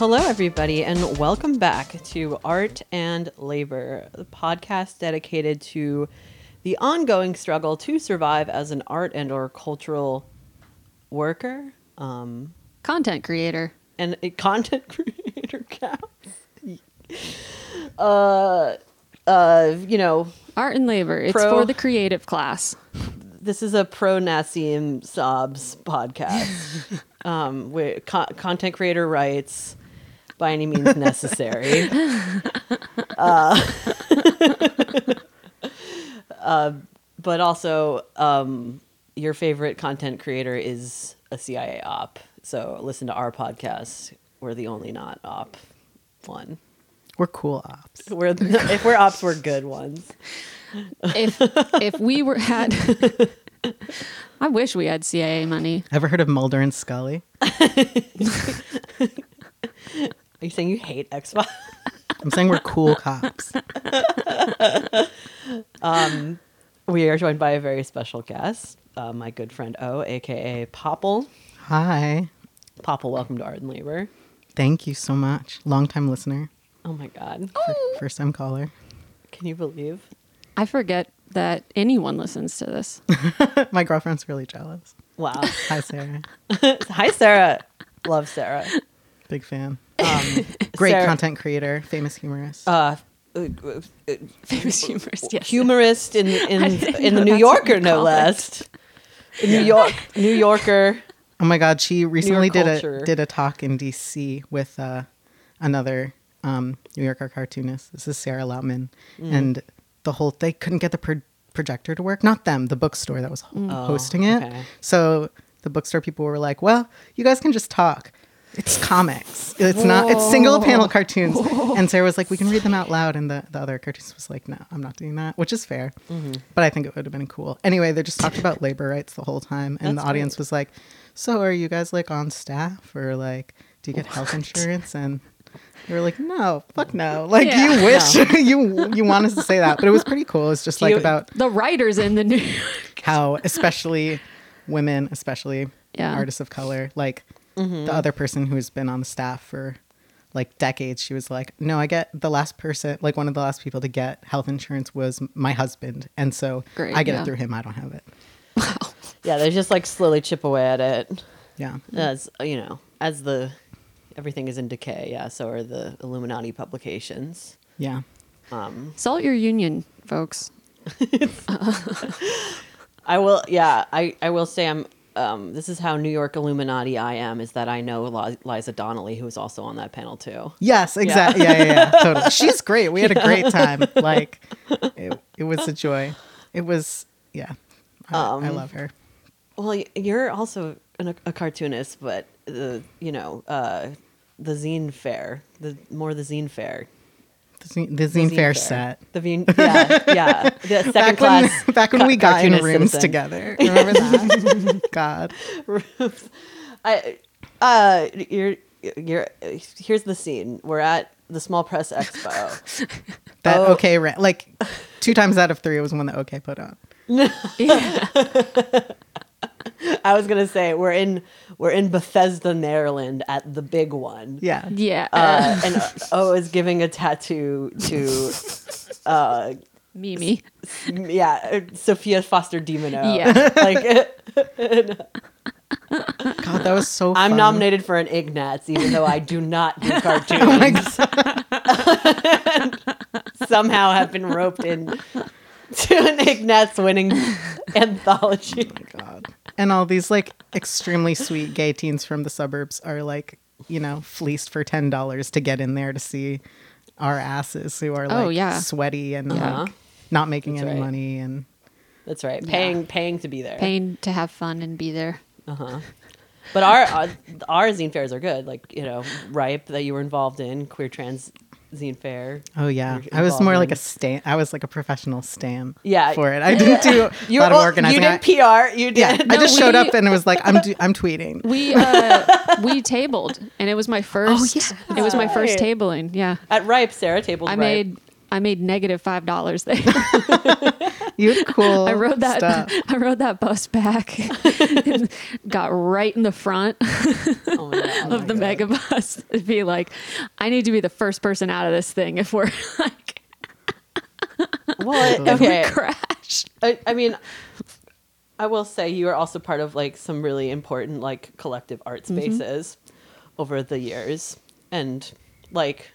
Hello, everybody, and welcome back to Art and Labor, the podcast dedicated to the ongoing struggle to survive as an art and/or cultural worker, um, Content creator. and a content creator counts. uh, uh, you know, Art and labor. It's Pro- for the creative class. this is a pro Nassim Sobs podcast. um, with co- content creator rights by any means necessary. uh, uh, but also, um, your favorite content creator is a CIA op. So listen to our podcast. We're the only not op one. We're cool ops. We're if we're ops, we're good ones. If if we were had I wish we had CIA money. Ever heard of Mulder and Scully? Are you saying you hate X Files? I'm saying we're cool cops. We are joined by a very special guest, uh, my good friend O, aka Popple. Hi. Popple, welcome to Art and Labor. Thank you so much. Long time listener, Oh my God, first time caller. can you believe? I forget that anyone listens to this. My girlfriend's really jealous. Wow. Hi, Sarah. Hi, Sarah. Love Sarah. Big fan. Um, Great Sarah- content creator, famous humorist. Uh, uh, uh, Famous humorist. Yes. humorist in in in the New Yorker, no call it. less. New York, New Yorker. oh my God, she recently did a did a talk in DC with uh, another um, New Yorker cartoonist. This is Sarah Lautman, Mm. and the whole they couldn't get the pro- projector to work. Not them, the bookstore that was ho- Oh, hosting it. okay. So the bookstore people were like, "Well, you guys can just talk. It's comics. It's not. It's single panel cartoons." And Sarah was like, "We can read them out loud," and the, the other cartoonist was like, "No, I'm not doing that," which is fair. Mm-hmm. But I think it would have been cool. Anyway, they just talked about labor rights the whole time, and That's the audience great. was like, "So are you guys like on staff or like do you get health insurance?" And they were like, "No, fuck no. Like Yeah. you wish you you want us to say that, but it was pretty cool. It's just like you- about The writers in the New how especially women especially Yeah. artists of color like Mm-hmm. the other person who's been on the staff for like decades she was like no i get the last person like one of the last people to get health insurance was my husband and so Great, i get yeah. it through him i don't have it Yeah, they just like slowly chip away at it yeah as you know, as the everything is in decay. Yeah, so are the Illuminati publications. yeah Um, Salt your union, folks. I will. Yeah, I I will say I'm. Um, this is how New York Illuminati I am. Is that I know Liza Donnelly, who was also on that panel too. yes exactly yeah yeah, yeah, totally. She's great. We had a great time. Like it, it was a joy. It was yeah. I, I Um, love her. Well, you're also an, a cartoonist, but the you know uh, the zine fair, the more the zine fair, the zine, the the zine fair set the zine, yeah, yeah, the second back class. when, back when ca- we got in rooms citizen. together. Remember that? God. I, uh, you're, you're. Here's the scene. We're at the Small Press Expo. That Oh. okay ran like two times out of three it was one that okay put on. I was gonna say we're in we're in Bethesda, Maryland, at the big one. Yeah. Yeah. Uh, and O is giving a tattoo to, uh, Mimi. yeah, Sophia Foster Dimino. Yeah. like God, that was so I'm nominated for an Ignatz, even though I do not do cartoons. Oh my God. Somehow have been roped in to an Ignatz winning anthology. God. And all these like extremely sweet gay teens from the suburbs are like, you know, fleeced for ten dollars to get in there to see our asses who are like Oh, yeah. sweaty and Uh-huh. like not making That's any right. money and That's right. Paying paying to be there. Paying to have fun and be there. Uh-huh. But our uh, our zine fairs are good. Like you know, ripe that you were involved in queer trans zine fair. Oh yeah, I was involved more like a stan. I was like a professional stan. Yeah. for it. I didn't do a You, lot of well, organizing. you did PR. You did. yeah, I No, just showed up and it was like, I'm do- I'm tweeting. We uh we tabled and it was my first Oh yeah. it was my first Right. tabling. Yeah. At Ripe, Sarah tabled I Ripe. made I made negative five dollars there. You had cool. I rode that. stuff. I rode that bus back. and got right in the front Oh, oh God. of the mega bus. It'd be like, I need to be the first person out of this thing if we're like Well, if okay. we crash. I, I mean, I will say you are also part of like some really important like collective art mm-hmm. spaces over the years, and like,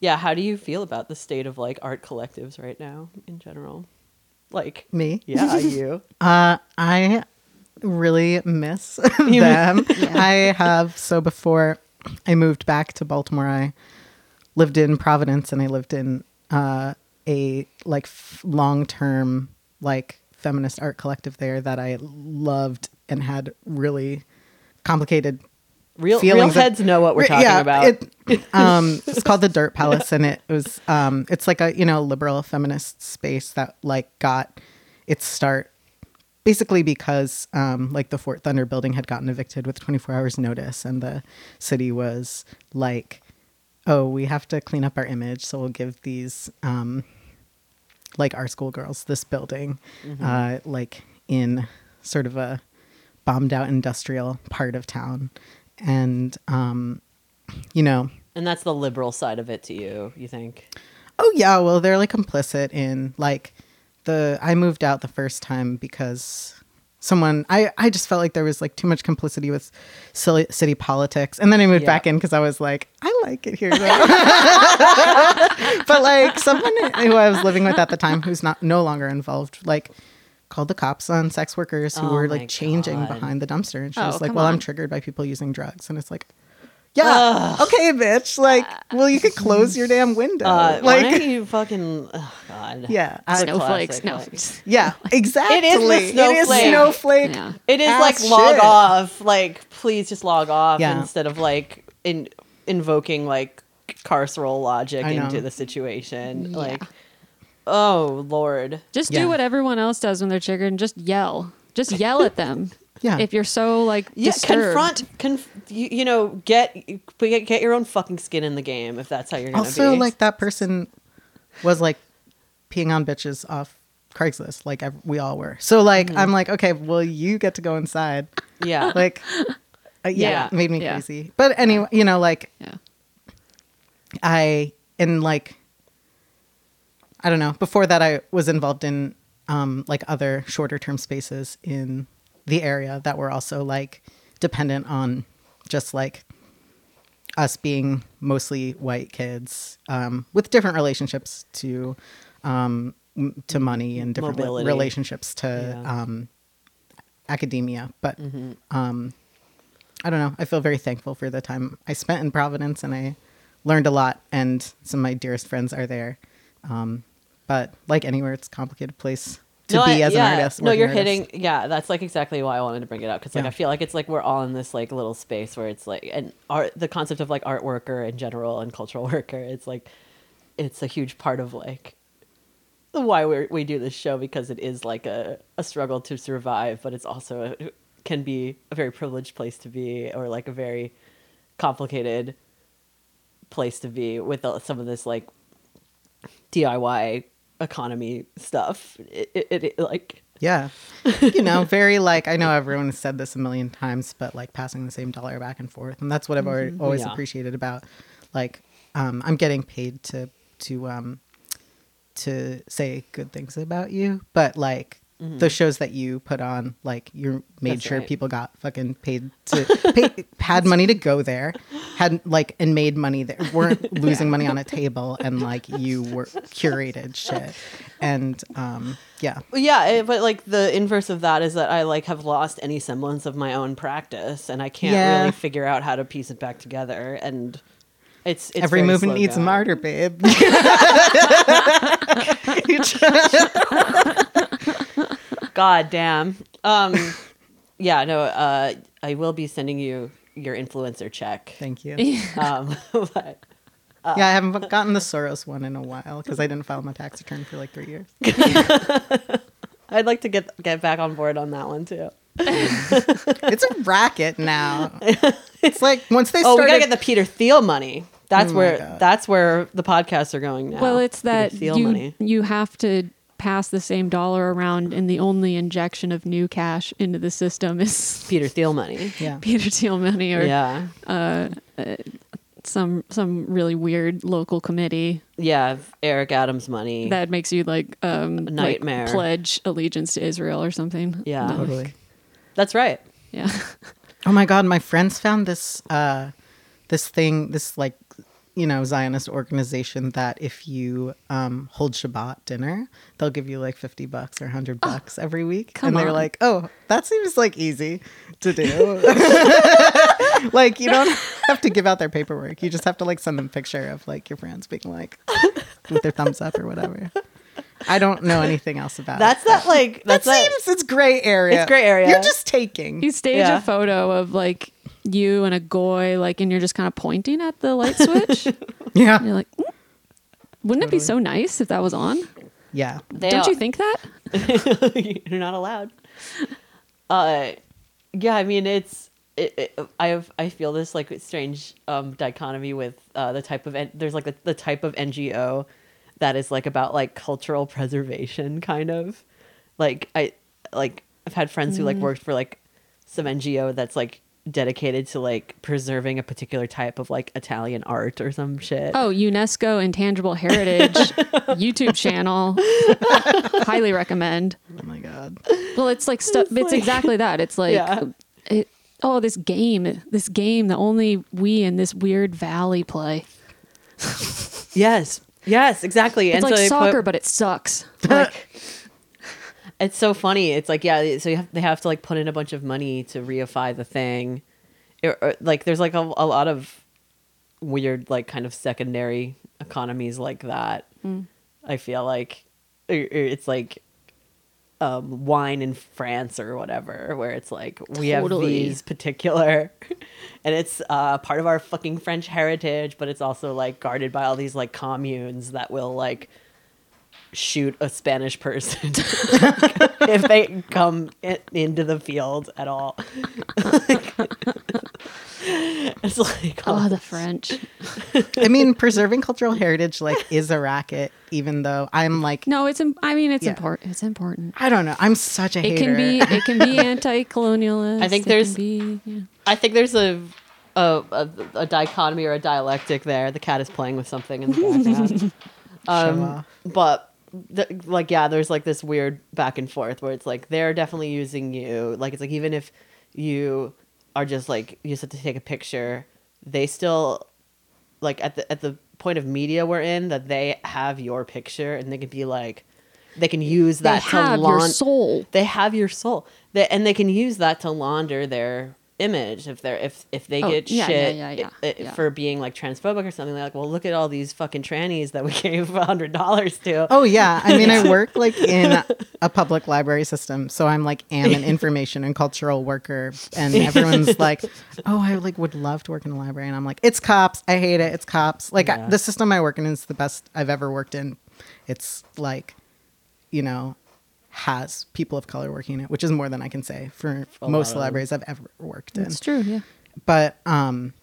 yeah, how do you feel about the state of like art collectives right now in general? Like, Me. yeah, you. Uh, I really miss them. I have so before I moved back to Baltimore, I lived in Providence and I lived in uh, a like f- long term like feminist art collective there that I loved and had really complicated Real, real heads know what we're talking yeah, about. It, um, it's called the Dirt Palace, and it was um, it's like a you know liberal feminist space that like got its start basically because um, like the Fort Thunder building had gotten evicted with 24 hours notice, and the city was like, oh, we have to clean up our image, so we'll give these um, like our schoolgirls this building, uh, like in sort of a bombed out industrial part of town, and um, you know, and that's the liberal side of it to you, you think? oh yeah, well they're like complicit in like the I moved out the first time because someone I I just felt like there was like too much complicity with silly, city politics, and then I moved Yeah. back in because I was like I like it here though. but like someone who I was living with at the time who's not no longer involved like called the cops on sex workers who Oh were like changing God. behind the dumpster and she Oh, was like come well i'm triggered by people using drugs and it's like yeah okay bitch like well you could close your damn window Uh, like don't you fucking? Oh God. yeah It's I- a Snowflakes. No. like- yeah exactly It is the it is snowflake. snowflake Yeah. It is ass like log off. Like, please just log off Yeah. instead of like in invoking like carceral logic into the situation. Yeah. Like, oh lord. Just Yeah. do what everyone else does when they're triggered and just yell. Just yell at them. Yeah. If you're so like Yeah, disturbed. confront. Conf- you, you know, get get get your own fucking skin in the game if that's how you're gonna also be. like that person was like peeing on bitches off craigslist like ev- we all were so like Mm-hmm. i'm like okay well you get to go inside yeah, like uh, yeah, Yeah. it made me Yeah. crazy but anyway you know like Yeah. I in like I don't know. Before that, I was involved in um, like other shorter term spaces in the area that were also like dependent on just like us being mostly white kids um, with different relationships to um, to money and different Mobility. relationships to Yeah. um, academia. But Mm-hmm. um, I don't know. I feel very thankful for the time I spent in Providence, and I learned a lot. And some of my dearest friends are there. Um, but like anywhere, it's a complicated place to No, be I- as yeah. an artist. No, you're artist. hitting. Yeah, that's like exactly why I wanted to bring it up because like Yeah. I feel like it's like we're all in this like little space where it's like and art the concept of like art worker in general and cultural worker. It's like it's a huge part of like why we we do this show because it is like a a struggle to survive, but it's also a, can be a very privileged place to be or like a very complicated place to be with uh, some of this like DIY economy stuff. It, it, it like Yeah. you know, very like I know everyone has said this a million times, but like passing the same dollar back and forth. And that's what I've already, always Yeah. appreciated about like um I'm getting paid to to um to say good things about you, but like the shows that you put on, like you made That's sure right. people got fucking paid to pay, had money to go there, had like and made money there, weren't losing money on a table, and like you were curated shit, and um yeah, yeah, it, but like the inverse of that is that I like have lost any semblance of my own practice and I can't Yeah. really figure out how to piece it back together and it's, it's Every very movement slow needs a martyr, babe. God damn. Um, yeah, no. Uh, I will be sending you your influencer check. Thank you. Um, but yeah, I haven't gotten the Soros one in a while because I didn't file my tax return for like three years. I'd like to get get back on board on that one too. It's a racket now. It's like once they Oh, we started. gotta get the Peter Thiel money. That's Oh where God. that's where the podcasts are going now. Well, it's Peter that Thiel you money. you have to pass the same dollar around, and the only injection of new cash into the system is Peter Thiel money. Yeah. Peter Thiel money or Yeah, some some really weird local committee yeah. Eric Adams money. that makes you like um like nightmare. pledge allegiance to Israel or something. Yeah. No. Totally. That's right. Yeah. Oh my god, my friends found this uh this thing, this like you know, Zionist organization that if you um hold Shabbat dinner, they'll give you like 50 bucks or 100 bucks every week. come and they're on. like, "Oh, that seems like easy to do." like you don't have to give out their paperwork. You just have to like send them a picture of like your friends being like with their thumbs up or whatever. I don't know anything else about That's it. that like That that's that. seems it's gray area. It's gray area. You're just taking. You stage Yeah. a photo of like you and a goy, like, and you're just kind of pointing at the light switch. and yeah. you're like, "Mm, wouldn't it be so nice if that was on? Yeah. They Don't are- you think that? You're not allowed. Uh, yeah. I mean, it's. It, it, I have. I feel this like strange um, dichotomy with uh, the type of N- there's like the, the type of NGO that is like about like cultural preservation, kind of. Like I like I've had friends who like worked for like some NGO that's like dedicated to like preserving a particular type of like Italian art or some shit. Oh, UNESCO Intangible Heritage YouTube channel. Highly recommend. Oh my god. Well, it's like stuff. It's, like- exactly that. It's like, Yeah. it, oh, this game, this game that only we in this weird valley play. Yes. Yes, exactly. It's and like so soccer, put, but it sucks. Like, it's so funny. It's like yeah, so you have, they have to like put in a bunch of money to reify the thing. Or- or, like there's like a, a lot of weird like kind of secondary economies like that. I feel like it's like um, wine in France or whatever, where it's like we have these particular, and it's uh, part of our fucking French heritage, but it's also like guarded by all these like communes that will like shoot a Spanish person if they come in, into the field at all. it's like oh, the French. I mean, preserving cultural heritage like is a racket, even though I'm like No, it's. im- I mean, it's Yeah. important. It's important. I don't know. I'm such a It hater. can be. It can be anti-colonialist. I think it there's- be, yeah. I think there's a a, a a dichotomy or a dialectic there. The cat is playing with something in the background. Um, but th- like yeah, there's like this weird back and forth where it's like they're definitely using you. Like it's like even if you are just like you just have to take a picture, they still like at the at the point of media we're in that they have your picture and they can be like they can use They that to have your soul. they have your soul they, and they can use that to launder their image if they're if if they Oh, get yeah, shit yeah, yeah, i- yeah, i- yeah. for being like transphobic or something they're like well look at all these fucking trannies that we gave a hundred dollars to Oh yeah, I mean, I work like in a public library system, so I'm like am an information and cultural worker, and everyone's like, "Oh, I like would love to work in a library," and I'm like, "It's cops. I hate it. It's cops." Like I, the system I work in is the best I've ever worked in. It's like, you know, has people of color working in it, which is more than I can say for A most libraries I've ever worked in. It's true. Yeah. but um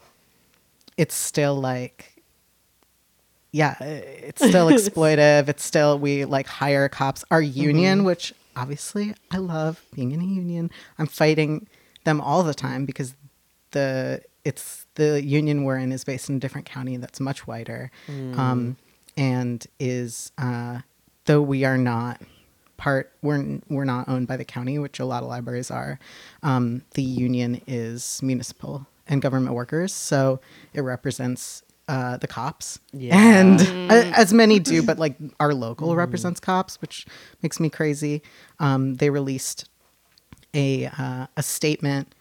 it's still like yeah it's still exploitive it's still we like hire cops our union which obviously i love being in a union i'm fighting them all the time because the it's the union we're in is based in a different county that's much wider um and is uh though we are not part we're we're not owned by the county which a lot of libraries are. Um, the union is municipal and government workers so it represents uh, the cops. Yeah. and a- as many do but like our local represents cops which makes me crazy. Um, they released a uh, a statement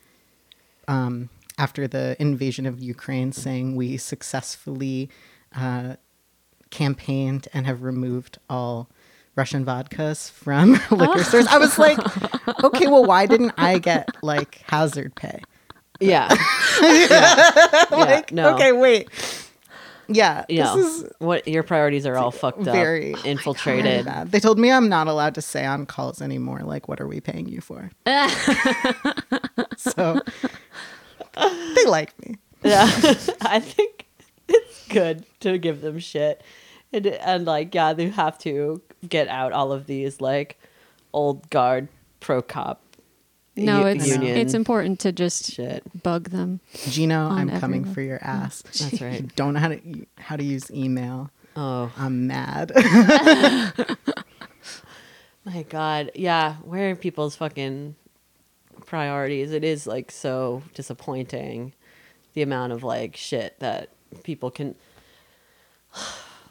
um, after the invasion of Ukraine, saying we successfully uh, campaigned and have removed all Russian vodkas from liquor oh. stores. I was like, okay, well, why didn't I get like hazard pay? yeah, yeah. like, no. okay, wait. Yeah, yeah this is what your priorities are all fucked up very oh my God, infiltrated. They told me I'm not allowed to say on calls anymore. Like, what are we paying you for? so they like me. yeah i think it's good to give them shit. And, and like, yeah, they have to get out all of these like old guard pro cop. No, u- it's union it's important to just shit. bug them. Gino, I'm coming for your ass. That's right. You don't know how to how to use email. Oh I'm mad. my god, yeah. Where are people's fucking priorities? It is like so disappointing the amount of like shit that people can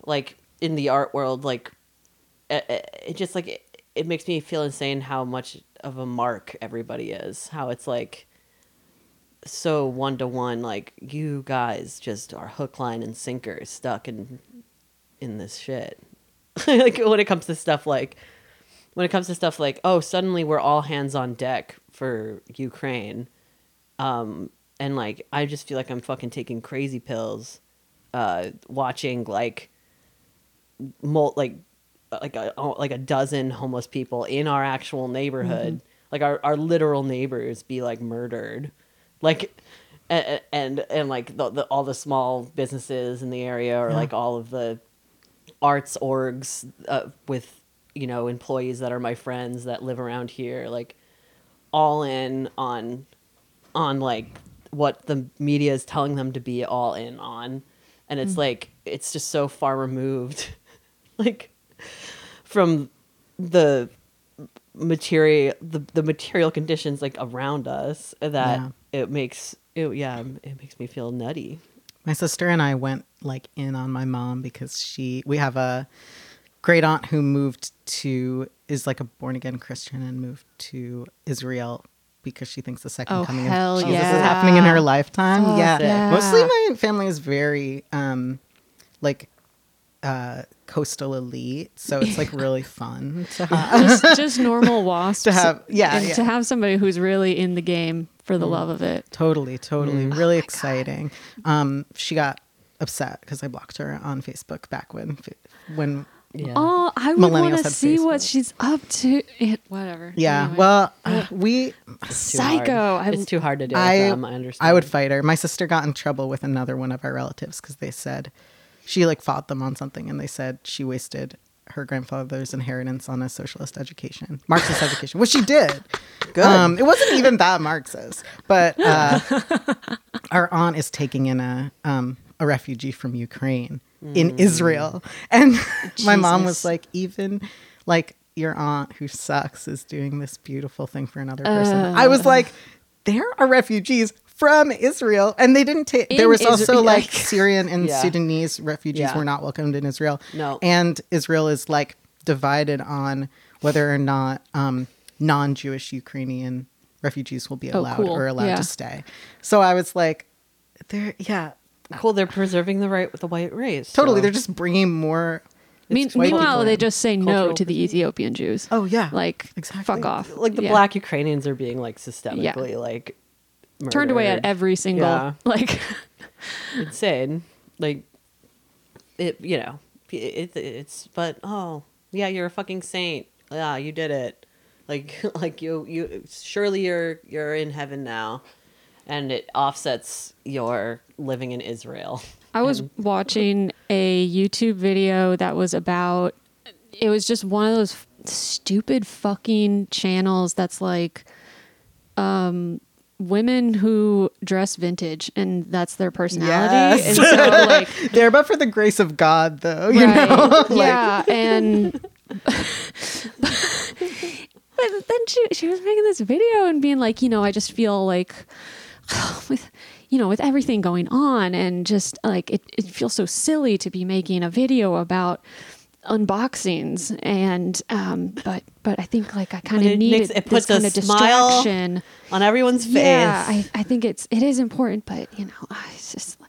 like in the art world like it, it- it just like it, it makes me feel insane how much of a mark everybody is. How it's like so one to one like you guys just are hook line and sinker stuck in in this shit. Like when it comes to stuff like when it comes to stuff like oh suddenly we're all hands on deck for ukraine um and like i just feel like i'm fucking taking crazy pills uh watching like mul- like uh, like a uh, like a dozen homeless people in our actual neighborhood. Mm-hmm. Like our, our literal neighbors be like murdered. Like and and, and like the, the all the small businesses in the area or Yeah. like all of the arts orgs uh, with you know employees that are my friends that live around here like all in on on like what the media is telling them to be all in on. And it's mm. like it's just so far removed like from the material the, the material conditions like around us that Yeah. it makes it yeah it makes me feel nutty My sister and I went like in on my mom because she we have a great aunt who moved to is like a born again Christian and moved to Israel because she thinks the second Oh, coming hell of Jesus yeah. is happening in her lifetime. Oh, yeah. yeah. Mostly my family is very um like uh coastal elite, so it's like really fun to have just, just normal wasps to have yeah, and yeah. to have somebody who's really in the game for the love of it. Totally, totally. Mm. Really exciting. Um, she got upset because I blocked her on Facebook back when when yeah Oh, I would want to had see what she's up to. It, whatever. yeah. Anyway. Well, uh, we It's hard. psycho. It's too hard to do I with them, i understand I would fight her. My sister got in trouble with another one of our relatives because they said she like fought them on something and they said she wasted her grandfather's inheritance on a socialist education, Marxist education, which she did. Good. Um, it wasn't even that Marxist, but uh, our aunt is taking in a um, a refugee from Ukraine in Israel, and my mom was like, even like your aunt who sucks is doing this beautiful thing for another person. I was like, there are refugees from Israel, and they didn't take. There In was also Israel. like Syrian and Yeah. Sudanese refugees Yeah. were not welcomed in Israel. No. and Israel is like divided on whether or not um, non-Jewish Ukrainian refugees will be Oh, allowed cool. or allowed Yeah. to stay. So I was like, there, yeah, cool they're preserving the right with the white race totally. so- They're just bringing more. Mean, meanwhile, they just say no to the Ethiopian Jews. Oh yeah, like exactly. fuck off. like the Yeah. black Ukrainians are being like systemically like turned away at every single Yeah. like. insane. Like it, you know, it, it's but oh yeah, you're a fucking saint. Yeah, you did it. Like like you you surely you're you're in heaven now, and it offsets your living in Israel. I was And- watching a YouTube video that was about. It was just one of those stupid fucking channels that's like, um, women who dress vintage and that's their personality. Yes. And so like, They're but for the grace of God, though. You right, know, Like, yeah, and. But then she she was making this video and being like, you know, I just feel like with you know, with everything going on and just like it, it feels so silly to be making a video about unboxings and um but but I think like I kind But of it needed it this puts a kind of distraction. On everyone's face. Yeah, I, I think it's it is important, but you know, it's just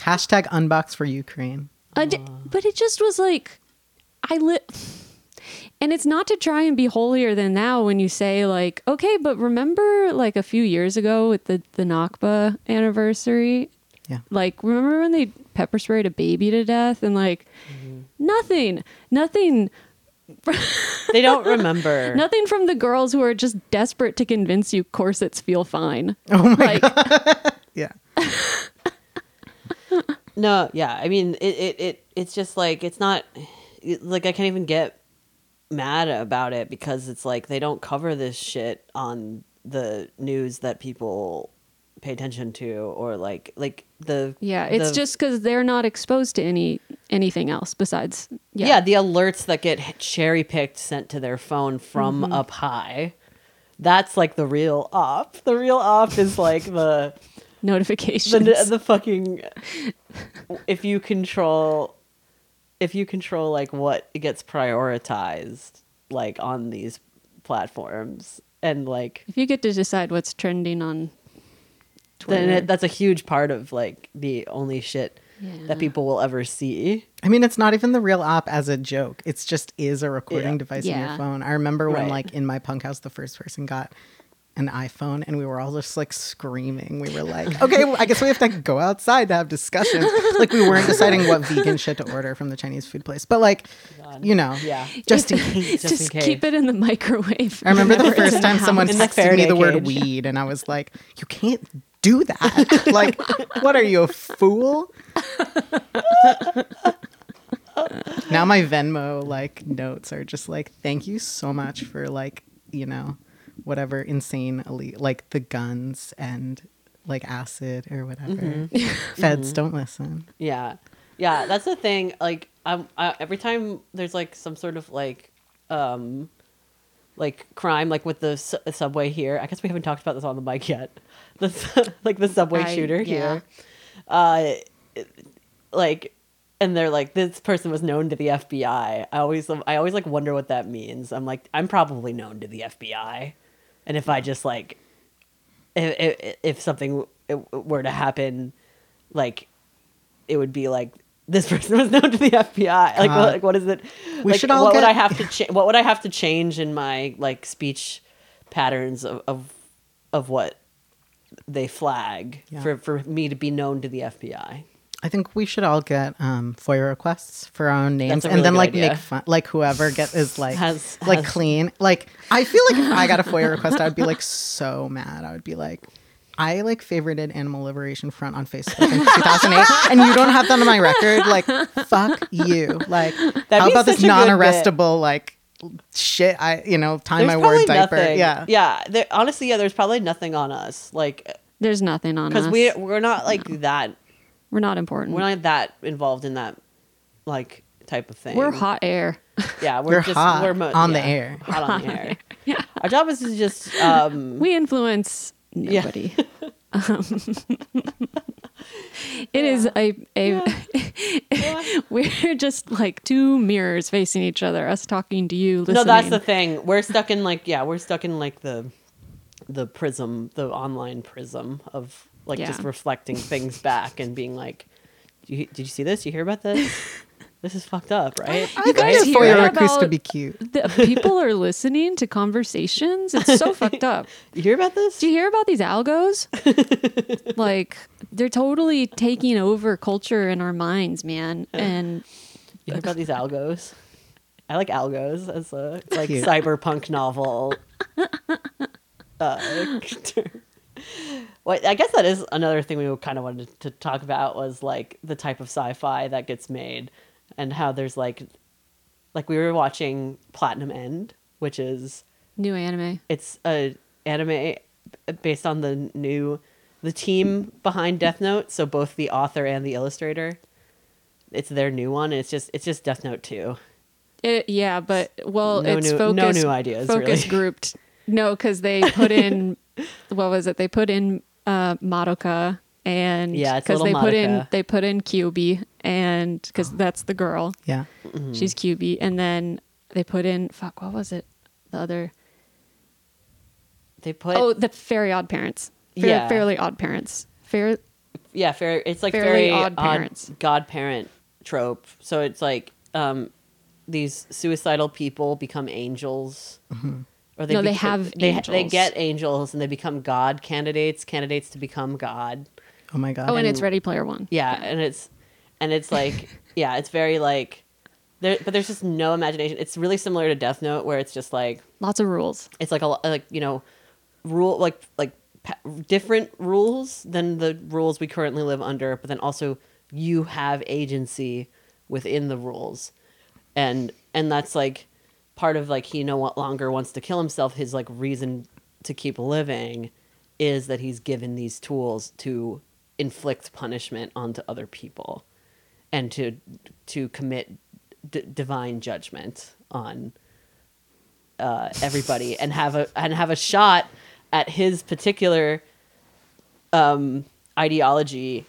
hashtag unbox for Ukraine. I d- but it just was like I lit and it's not to try and be holier than thou when you say like okay but remember like a few years ago with the the Nakba anniversary Yeah. like remember when they pepper sprayed a baby to death and like nothing nothing they don't remember. nothing from the girls who are just desperate to convince you corsets feel fine Oh my like Yeah. No, yeah. I mean, it, it, it it's just like it's not like I can't even get mad about it because it's like they don't cover this shit on the news that people pay attention to or like like the Yeah, it's the- just because they're not exposed to any anything else besides. yeah. Yeah, the alerts that get cherry picked sent to their phone from Mm-hmm. up high. That's like the real op. The real op is like the notifications. the the fucking if you control if you control like what gets prioritized like on these platforms and like if you get to decide what's trending on Twitter, then it, that's a huge part of like the only shit Yeah. that people will ever see I mean, it's not even the real op as a joke. It's just is a recording Yeah. device in Yeah. your phone. I remember when, Right. like, in my punk house, the first person got an iPhone, and we were all just like screaming. We were like, "Okay, well, I guess we have to go outside to have discussions." Like, we weren't deciding what vegan shit to order from the Chinese food place, but like, you know, yeah just in case. just in case. keep it in the microwave. I remember the first time someone In the texted me Faraday the word cage. weed, and I was like, "You can't do that! like, what are you a fool?" now my Venmo like notes are just like, "Thank you so much for like, you know, whatever insane elite like the guns and like acid or whatever." Mm-hmm. Feds don't listen. Yeah, yeah, that's the thing. Like, I'm I, every time there's like some sort of like, um, like crime, like with the su- subway here. I guess we haven't talked about this on the mic yet. The su- like the subway I- shooter yeah. here. Uh, like, and they're like, this person was known to the FBI. I always, I always like wonder what that means. I'm like, I'm probably known to the FBI, and if I just like, if if, if something were to happen, like it would be like this person was known to the FBI. Like, what, like what is it? We like, should all What would I have to cha- What would I have to change in my like speech patterns of of, of what they flag Yeah. for for me to be known to the FBI? I think we should all get um, FOIA requests for our own names, a and then like idea. make fun, like whoever get is like Has- like has- clean. Like I feel like if I got a FOIA request, I would be like so mad. I would be like, I like favorited Animal Liberation Front on Facebook in 2008, and you don't have that on my record. Like, fuck you. Like, how about this such a good bit. non-arrestable like shit? I you know tie my probably word diaper. nothing. Yeah, yeah. There, honestly, yeah. There's probably nothing on us, like There's nothing on us. because we we're not like that. we're not important. We're not that involved in that like type of thing. We're hot air. Yeah, we're We're just hot we're mo- on the air. Hot on the air. Yeah. Our job is to just um we influence Yeah. nobody. um, it is a a we're just like two mirrors facing each other. Us talking to you. Listening. No, that's the thing. We're stuck in like yeah, we're stuck in like the the prism, the online prism of like just reflecting things back and being like, did you, did you see this? You hear about this? this is fucked up, right? I think guys a hear FOIA about- request to be cute. The people are listening to conversations. It's so fucked up. You hear about this? Do you hear about these algos? like they're totally taking over culture in our minds, man. And You hear about these algos? I like algos as a like Cute. cyberpunk novel. uh, term. well, I guess that is another thing we kind of wanted to talk about was like the type of sci-fi that gets made and how there's like like we were watching Platinum End, which is new anime. it's a anime based on the new the team behind Death Note, so both the author and the illustrator. It's their new one, and it's just it's just Death Note two. It, yeah, but well, No it's new- no new ideas, Focus really. grouped. No, because they put in what was it? They put in uh, Madoka and Yeah, because they little put in they put in QB and because that's the girl. Yeah. Mm-hmm. She's QB, and then they put in fuck. What was it? The other They put oh, the Fairy Odd Parents. Fair, Yeah. Fairly Odd Parents. Fair. yeah, fair. It's like Fairly very Odd odd Parents. godparent trope. So it's like um, these suicidal people become angels, or No, they bec- have they they get angels and they become god candidates, candidates to become god. Oh my god. Oh, and it's Ready Player One. Yeah, and it's and it's like yeah, it's very like there, but there's just no imagination. It's really similar to Death Note, where it's just like Lots of rules. it's like a like you know rule like like pa- different rules than the rules we currently live under but then also you have agency within the rules and and that's like part of like he no longer wants to kill himself his like reason to keep living is that he's given these tools to inflict punishment onto other people and to to commit d- divine judgment on uh, everybody and have a and have a shot at his particular um, ideology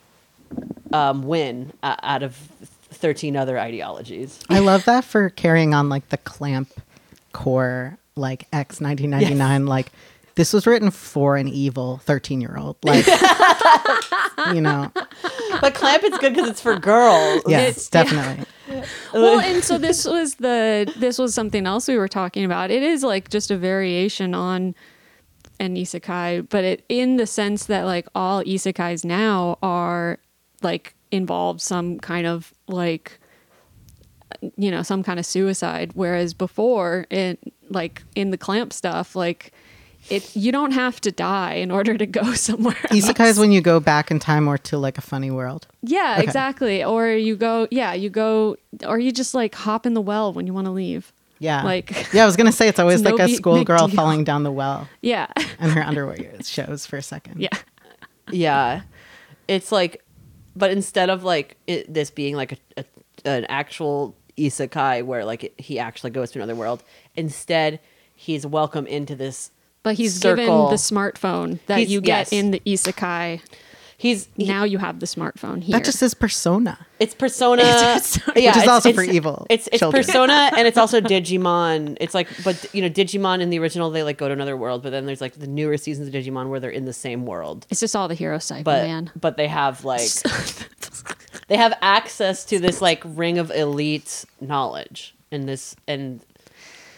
um, win uh, out of 13 other ideologies. I love that for carrying on like the clamp core, like X 1999. Like this was written for an evil 13 year old. Like, you know, But Clamp is good because it's for girls. yes, It's- yeah. definitely. well and so this was the this was something else we were talking about it is like just a variation on an isekai but it in the sense that like all isekais now are like involve some kind of like you know some kind of suicide whereas before it like in the clamp stuff like it you don't have to die in order to go somewhere Isekai is when you go back in time or to like a funny world. Yeah, Okay. exactly. Or you go, yeah, you go, or you just like hop in the well when you want to leave. Yeah. Like- yeah, I was going to say it's always It's like no a schoolgirl falling down the well Yeah, and her underwear shows for a second. yeah, Yeah. It's like, but instead of like it, this being like a, a an actual isekai where like it, he actually goes to another world, instead he's welcome into this. But he's circle. given the smartphone that He's- you get yes. in the isekai. He's he- now you have the smartphone here. That just is persona. It's Persona, It's Persona. yeah, Which is it's- also it's- for evil It's it's children. Persona and it's also Digimon. It's like, but you know, Digimon in the original they like go to another world, but then there's like the newer seasons of Digimon where they're in the same world, it's just all the hero cycle, but man. but they have like they have access to this like ring of elite knowledge and this and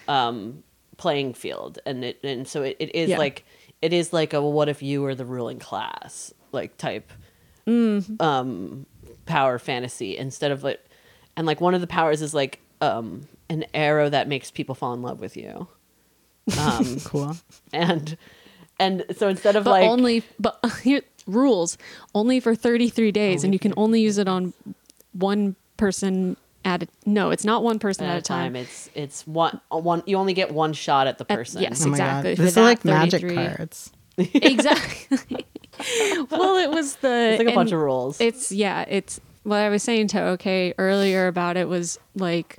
um playing field and it and so it, it is Yeah. like it is like a what if you were the ruling class like type Mm. um power fantasy instead of like and like one of the powers is like um an arrow that makes people fall in love with you um Cool. and and so instead of But like only, but here rules only for thirty three days, and you can only use it on one person at a. No, it's not one person at a time. It's it's one one. You only get one shot at the At- person. yes. Oh Exactly, god. This is like magic cards. exactly. well, it was the it's like a bunch of rules. It's yeah, it's what I was saying to OK earlier about it was like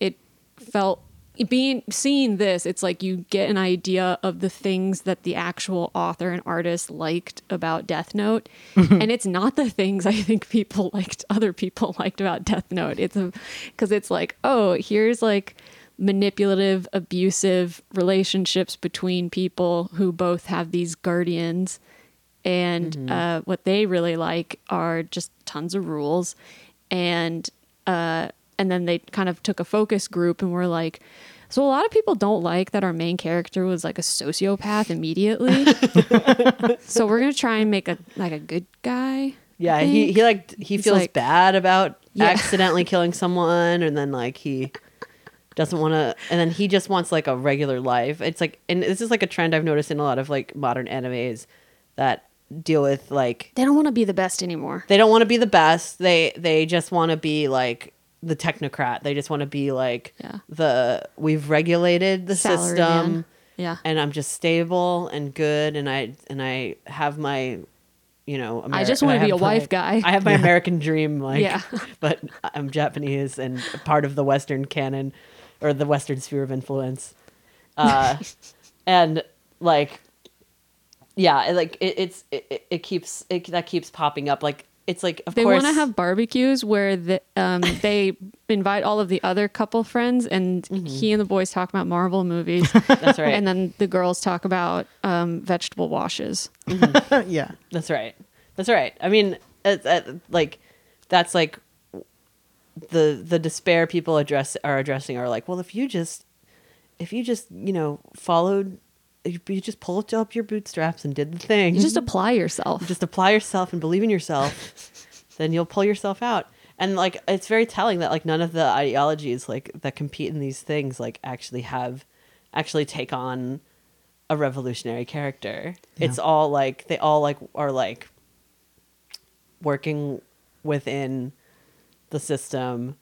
it felt being seeing this, it's like you get an idea of the things that the actual author and artist liked about Death Note. and it's not the things I think people liked other people liked about Death Note. It's a because it's like, oh, here's like manipulative, abusive relationships between people who both have these guardians. And uh, what they really like are just tons of rules. And uh, and then they kind of took a focus group and were like, so a lot of people don't like that our main character was like a sociopath immediately. so we're gonna try and make a like a good guy. Yeah, he he like he He's feels like- bad about Yeah. accidentally killing someone, and then like he doesn't want to, and then he just wants like a regular life. It's like, and this is like a trend I've noticed in a lot of like modern animes that deal with like They don't want to be the best anymore. they don't want to be the best. They they just want to be like the technocrat. They just want to be like Yeah. the we've regulated the Salary system. man. Yeah. and I'm just stable and good, and I and I have my, you know, I just wanna be a wife my- guy. I have my American dream, like, Yeah. but I'm Japanese and part of the Western canon or the Western sphere of influence, uh, and like, yeah, like it, it's it, it- it keeps it that keeps popping up, like. It's like of They course want to have barbecues where the, um, they invite all of the other couple friends, and he and the boys talk about Marvel movies, that's right and then the girls talk about um, vegetable washes. yeah. That's right. That's right. I mean, it's, uh, like that's like the the despair people address are addressing are like, well, if you just if you just you know followed, if you just pulled up your bootstraps and did the thing, You just apply yourself. just apply yourself and believe in yourself, then you'll pull yourself out. And like it's very telling that like none of the ideologies like that compete in these things like actually have actually take on a revolutionary character. Yeah. It's all like they all like are like working within the system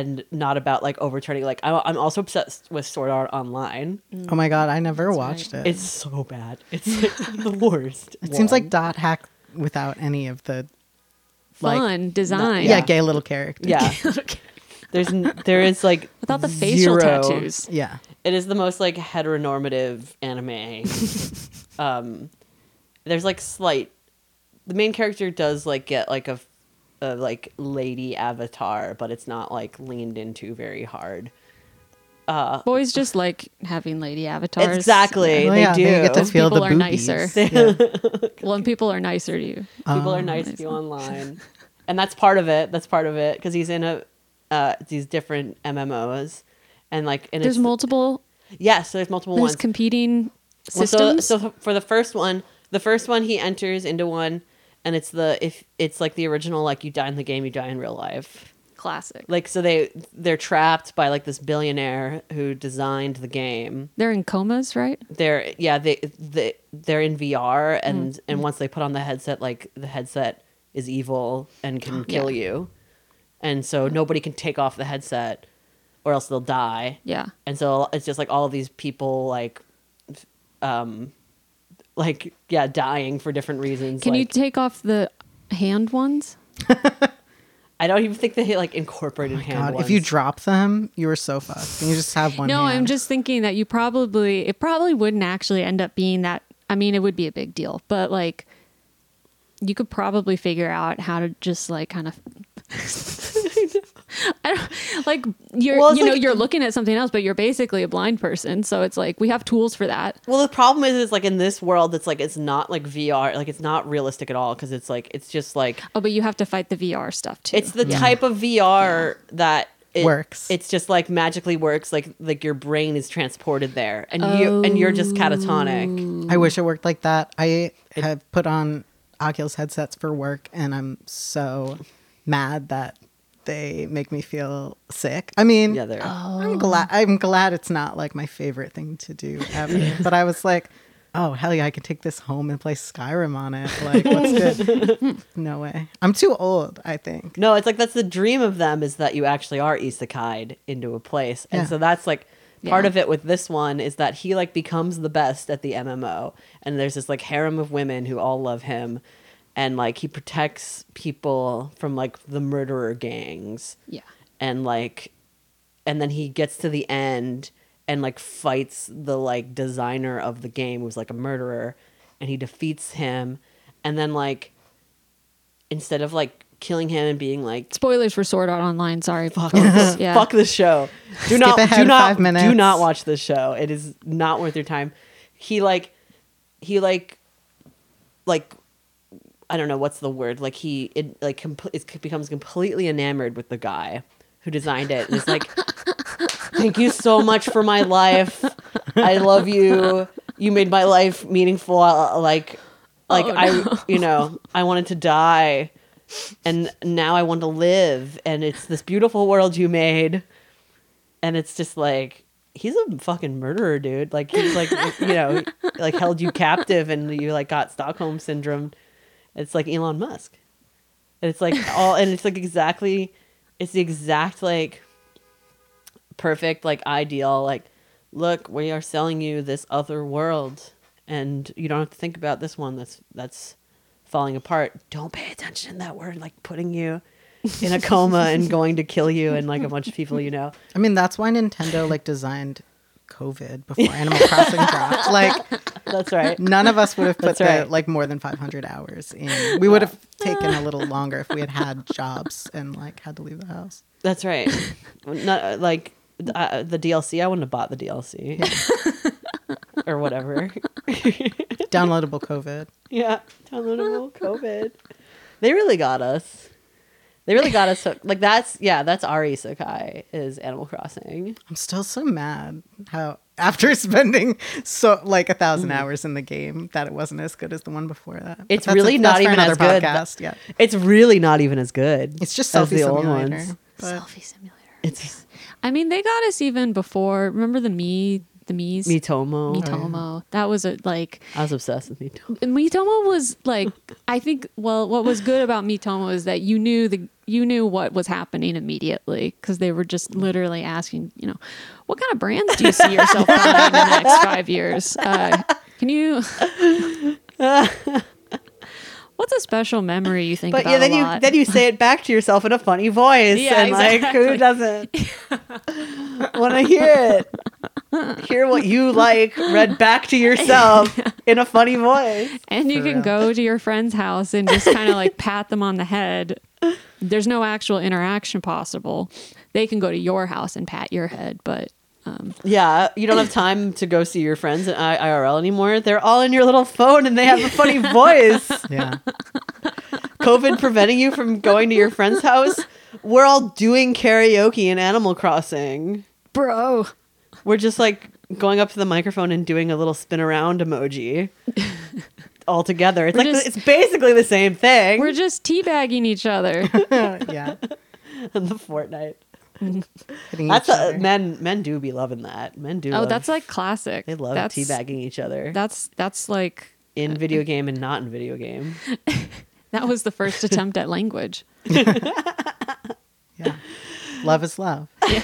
and not about like overturning like I, i'm also obsessed with sword art online Oh my god, I never That's watched right. it. it's so bad it's like the worst it seems like dot hack without any of the like Fun design. yeah, Yeah. gay little character. yeah there's n- there is like Without the facial zero- tattoos. Yeah. it is the most like heteronormative anime um there's like slight the main character does like get like a, a like lady avatar but it's not like leaned into very hard uh Boys just like having lady avatars. exactly Well, they yeah, do They get to Those feel people the are boobies. nicer. Yeah. Well, and people are nicer to you. people are Oh. nice to you online and that's part of it that's part of it because he's in a uh these different mmos and like and There's it's multiple. yes so there's multiple There's ones competing Well, so, systems. so for the first one, the first one he enters into one, and it's the if it's like the original, like you die in the game, you die in real life. Classic. Like so they they're trapped by like this billionaire who designed the game. They're in comas, right? They're yeah they they they're in VR and and once they put on the headset, like the headset is evil and can kill Yeah. you, and so nobody can take off the headset, or else they'll die Yeah. and so it's just like all of these people like um like yeah dying for different reasons Can you take off the hand ones? i don't even think they like incorporated oh hand God, ones. if you drop them, you are so fucked. And you just have one. no, I'm just thinking that you probably it probably wouldn't actually end up being that. I mean, it would be a big deal, but like you could probably figure out how to just like kind of. I don't like you're Well, you know like- you're looking at something else, but you're basically a blind person. So it's like we have tools for that. well the problem is is like in this world it's like it's not like vr like it's not realistic at all because it's like it's just like Oh, but you have to fight the VR stuff too. it's the type of vr that it, Works. it's just like magically works like like your brain is transported there and you and you're just catatonic I wish it worked like that. I have put on Oculus headsets for work, and I'm so mad that they make me feel sick. I mean, yeah they're I'm glad. I'm glad it's not like my favorite thing to do ever. but I was like, oh hell yeah, I could take this home and play Skyrim on it. Like, what's good? no way. I'm too old. I think. No, it's like that's the dream of them is that you actually are isekai'd into a place. And Yeah. so that's like part Yeah. of it with this one is that he like becomes the best at the MMO and there's this like harem of women who all love him and like he protects people from like the murderer gangs yeah. and like and then he gets to the end and like fights the like designer of the game who's like a murderer and he defeats him and then like instead of like killing him and being like Spoilers for Sword Art Online. Sorry, fuck this, Yeah. fuck this show. Do Skip not ahead do not five minutes. do not watch this show. It is not worth your time. He like he like like I don't know what's the word. Like he it like compl- it becomes completely enamored with the guy who designed it. And it's like thank you so much for my life. I love you. You made my life meaningful. Uh, Like like Oh, I you know, I wanted to die and now I want to live and it's this beautiful world you made and it's just like he's a fucking murderer dude like he's like you know like held you captive and you like got Stockholm syndrome it's like Elon Musk. And it's like all and it's like exactly it's the exact like perfect like ideal like look we are selling you this other world and you don't have to think about this one that's that's falling apart. Don't pay attention to that word like putting you in a coma and going to kill you and like a bunch of people you know. I mean, that's why Nintendo like designed COVID before Animal Crossing dropped. Like, that's right none of us would have put That's the, right. like more than 500 hours in. We would have taken a little longer if we had had jobs and like had to leave the house. that's right not like uh, the DLC I wouldn't have bought the DLC or whatever Downloadable COVID. Yeah, downloadable COVID. They really got us. They really got us. hooked. Like that's yeah, that's our isekai is Animal Crossing. I'm still so mad how after spending so like a 1000 mm-hmm. hours in the game that it wasn't as good as the one before that. But. It's that's really a, not even as good. Podcast. Yeah, It's really not even as good. it's just as selfie the old simulator. ones. Selfie simulator. It's I mean, they got us even before. Remember the me the Miis. Miitomo. Miitomo. That was a like I was obsessed with Miitomo. Miitomo was like I think well what was good about Miitomo is that you knew the you knew what was happening immediately because they were just literally asking you know what kind of brands do you see yourself buying in the next five years uh, can you what's a special memory you think about? But about yeah, then a you then you say it back to yourself in a funny voice, Yeah, and like who doesn't want to hear it? Hear what you like read back to yourself in a funny voice. and you For can real. go to your friend's house and just kind of like pat them on the head there's no actual interaction possible they can go to your house and pat your head but um, Yeah, you don't have time to go see your friends at I- IRL anymore. They're all in your little phone, and they have a funny voice. Yeah. COVID preventing you from going to your friend's house. We're all doing karaoke in Animal Crossing. bro We're just like going up to the microphone and doing a little spin around emoji all together. It's We're like just- it's basically the same thing. We're just teabagging each other. yeah. in the Fortnite. Hitting That's a, men. Men do be loving that. Men do. oh, love- that's like classic. they love that's, teabagging each other That's that's like in uh, uh, video game and not in video game. that was the first attempt at language. Yeah. Love is love.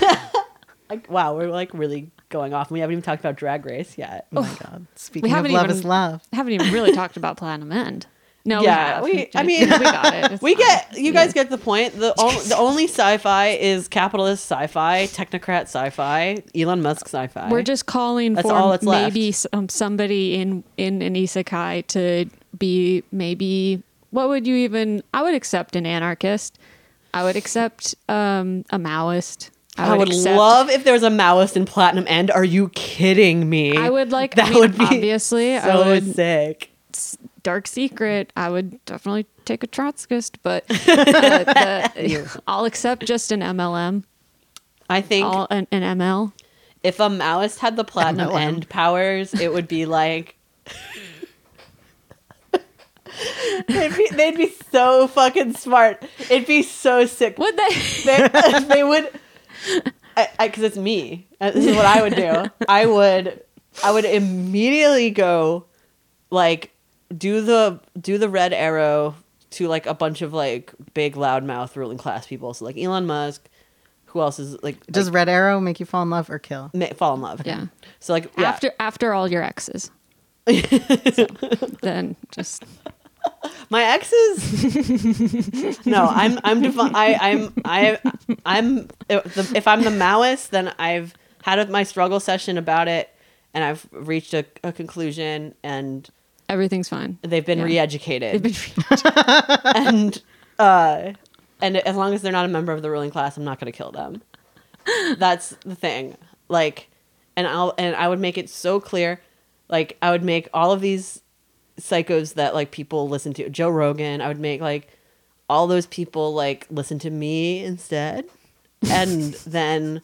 Like wow, we're like really going off. We haven't even talked about Drag Race yet. Oh my God. Speaking of haven't love even- is love. I haven't even really talked about Platinum End. No, Yeah, we, we- I mean- we got it. It's We fine. get you guys Yeah. get the point. The on, the only sci-fi is capitalist sci-fi, technocrat sci-fi, Elon Musk sci-fi. We're just calling That's for all that's maybe some, somebody in in an isekai to be maybe what would you even? I would accept an anarchist. I would accept um, a Maoist. I would accept- love if there was a Maoist in Platinum End. Are you kidding me? I would like. That I mean, would be obviously. so I would sick. Dark secret. I would definitely take a Trotskyist, but the, the, I'll accept just an MLM, I think all an, an ML. if a Maoist had the Platinum MLM. End powers, it would be like. they'd, be, they'd be so fucking smart. It'd be so sick. Would they? they, they would because it's me Uh, this is what i would do i would i would immediately go like do the do the red arrow to like a bunch of like big loudmouth ruling class people so like elon musk who else is like Does like, Red Arrow make you fall in love or kill? ma- fall in love Yeah. so like yeah. After after all your exes. So, then just my exes no i'm i'm defi- I, i'm i i'm if, i'm the maoist then i've had my struggle session about it and i've reached a, a conclusion and everything's fine. they've been Yeah. re-educated They've been- re-educated. and uh and as long as they're not a member of the ruling class i'm not going to kill them that's the thing like and i'll and i would make it so clear like i would make all of these psychos that like people listen to joe rogan i would make like all those people like listen to me instead and then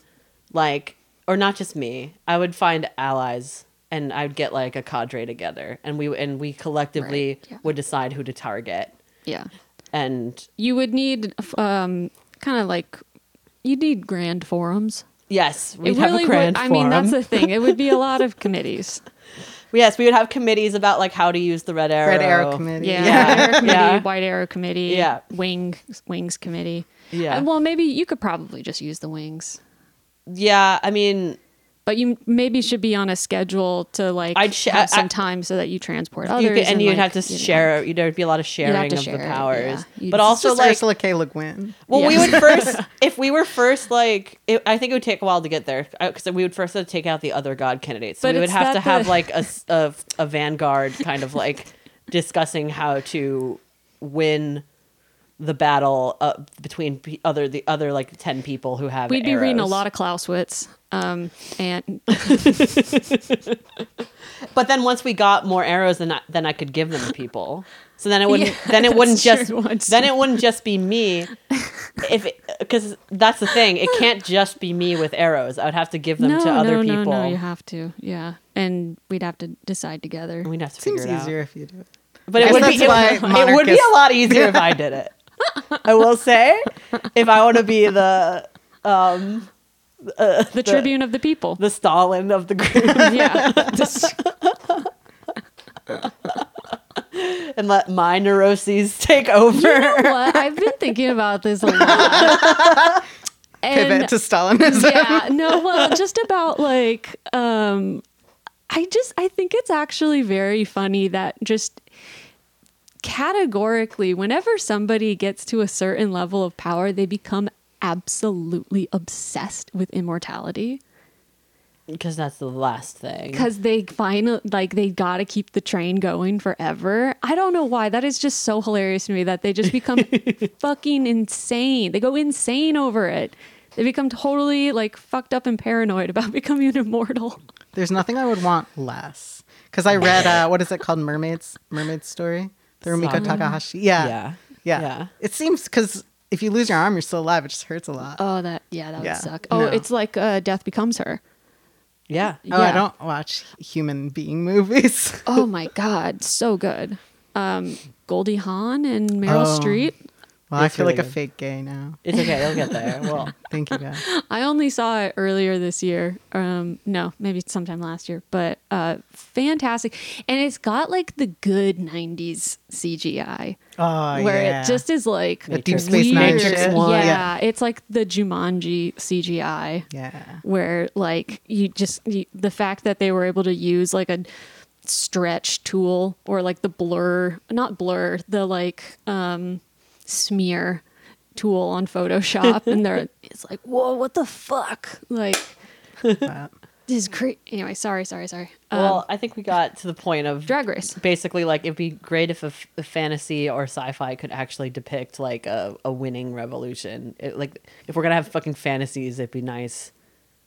like or not just me i would find allies and i'd get like a cadre together and we and we collectively Right, yeah. would decide who to target yeah. and You would need um kind of like you need grand forums. yes we'd it have really a grand would. I mean, that's forum. the thing. It would be a lot of committees. yes we would have committees about like how to use the red arrow Red Arrow Committee. Yeah, Yeah. Arrow committee, Yeah. white arrow committee, Yeah. wing wings committee. Yeah. Uh, well, maybe you could probably just use the wings, yeah i mean but you maybe should be on a schedule to like I'd sh- have I- some time so that you transport others. you could, and, you'd like, have to you know. share you there'd be a lot of sharing of share the it, powers yeah. But also Just like Ursula K. Le Guin. Well, we would first, if we were first, like, it, I think it would take a while to get there uh, because we would first have to take out the other god candidates. So But we would have that to have the- like a vanguard kind of like discussing how to win the battle uh, between pe- other the other like ten people who have. We'd be reading a lot of Clausewitz, um, and But then once we got more arrows, then I, then I could give them to people. So then it wouldn't. Yeah, then it wouldn't just. true, Then it wouldn't just be me. If because that's the thing, it can't just be me with arrows. I would have to give them no, to other no, people. no, no, you have to, yeah, and we'd have to decide together. We'd have to Seems figure it easier if you do it. But it would be it, it would be a lot easier if I did it. I will say, if I want to be the um the tribune of the people. the Stalin of the group, yeah. And let my neuroses take over. you know what? I've been thinking about this a lot. And Pivot to Stalinism. yeah, no, well, just about like um I just I think it's actually very funny that just categorically whenever somebody gets to a certain level of power, they become absolutely obsessed with immortality Because that's the last thing. because they find like they got to keep the train going forever. I don't know why. That is just so hilarious to me that they just become fucking insane. They go insane over it. They become totally like fucked up and paranoid about becoming immortal. There's nothing I would want less. Because I read, uh, what is it called? Mermaids? Mermaid Story? The Rumiko Saga? Takahashi. Yeah. Yeah. Yeah. Yeah. It seems because if you lose your arm, you're still alive. It just hurts a lot. Oh, that yeah, that would suck. Oh, No. it's like uh, Death Becomes Her. Yeah. Oh, I yeah. don't watch human being movies. Oh my god, so good. Um, Goldie Hawn and Meryl Oh. Streep. Well, I feel really like a fake gay now. It's okay. They'll get there. Well, Thank you, guys. I only saw it earlier this year. Um, no, maybe sometime last year, but uh, fantastic. And it's got like the good '90s CGI, Oh, where yeah. it just is like The Deep Space Nine weird. Yeah, Yeah. it's like the Jumanji CGI. Yeah. where like you just you, the fact that they were able to use like a stretch tool or like the blur not blur the like um smear tool on photoshop and they're it's like whoa what the fuck? Like But- this is great anyway sorry sorry sorry. Um, well, I think we got to the point of drag race. basically like it'd be great if a, f- a fantasy or sci-fi could actually depict like a, a winning revolution. It, like if we're gonna have fucking fantasies, it'd be nice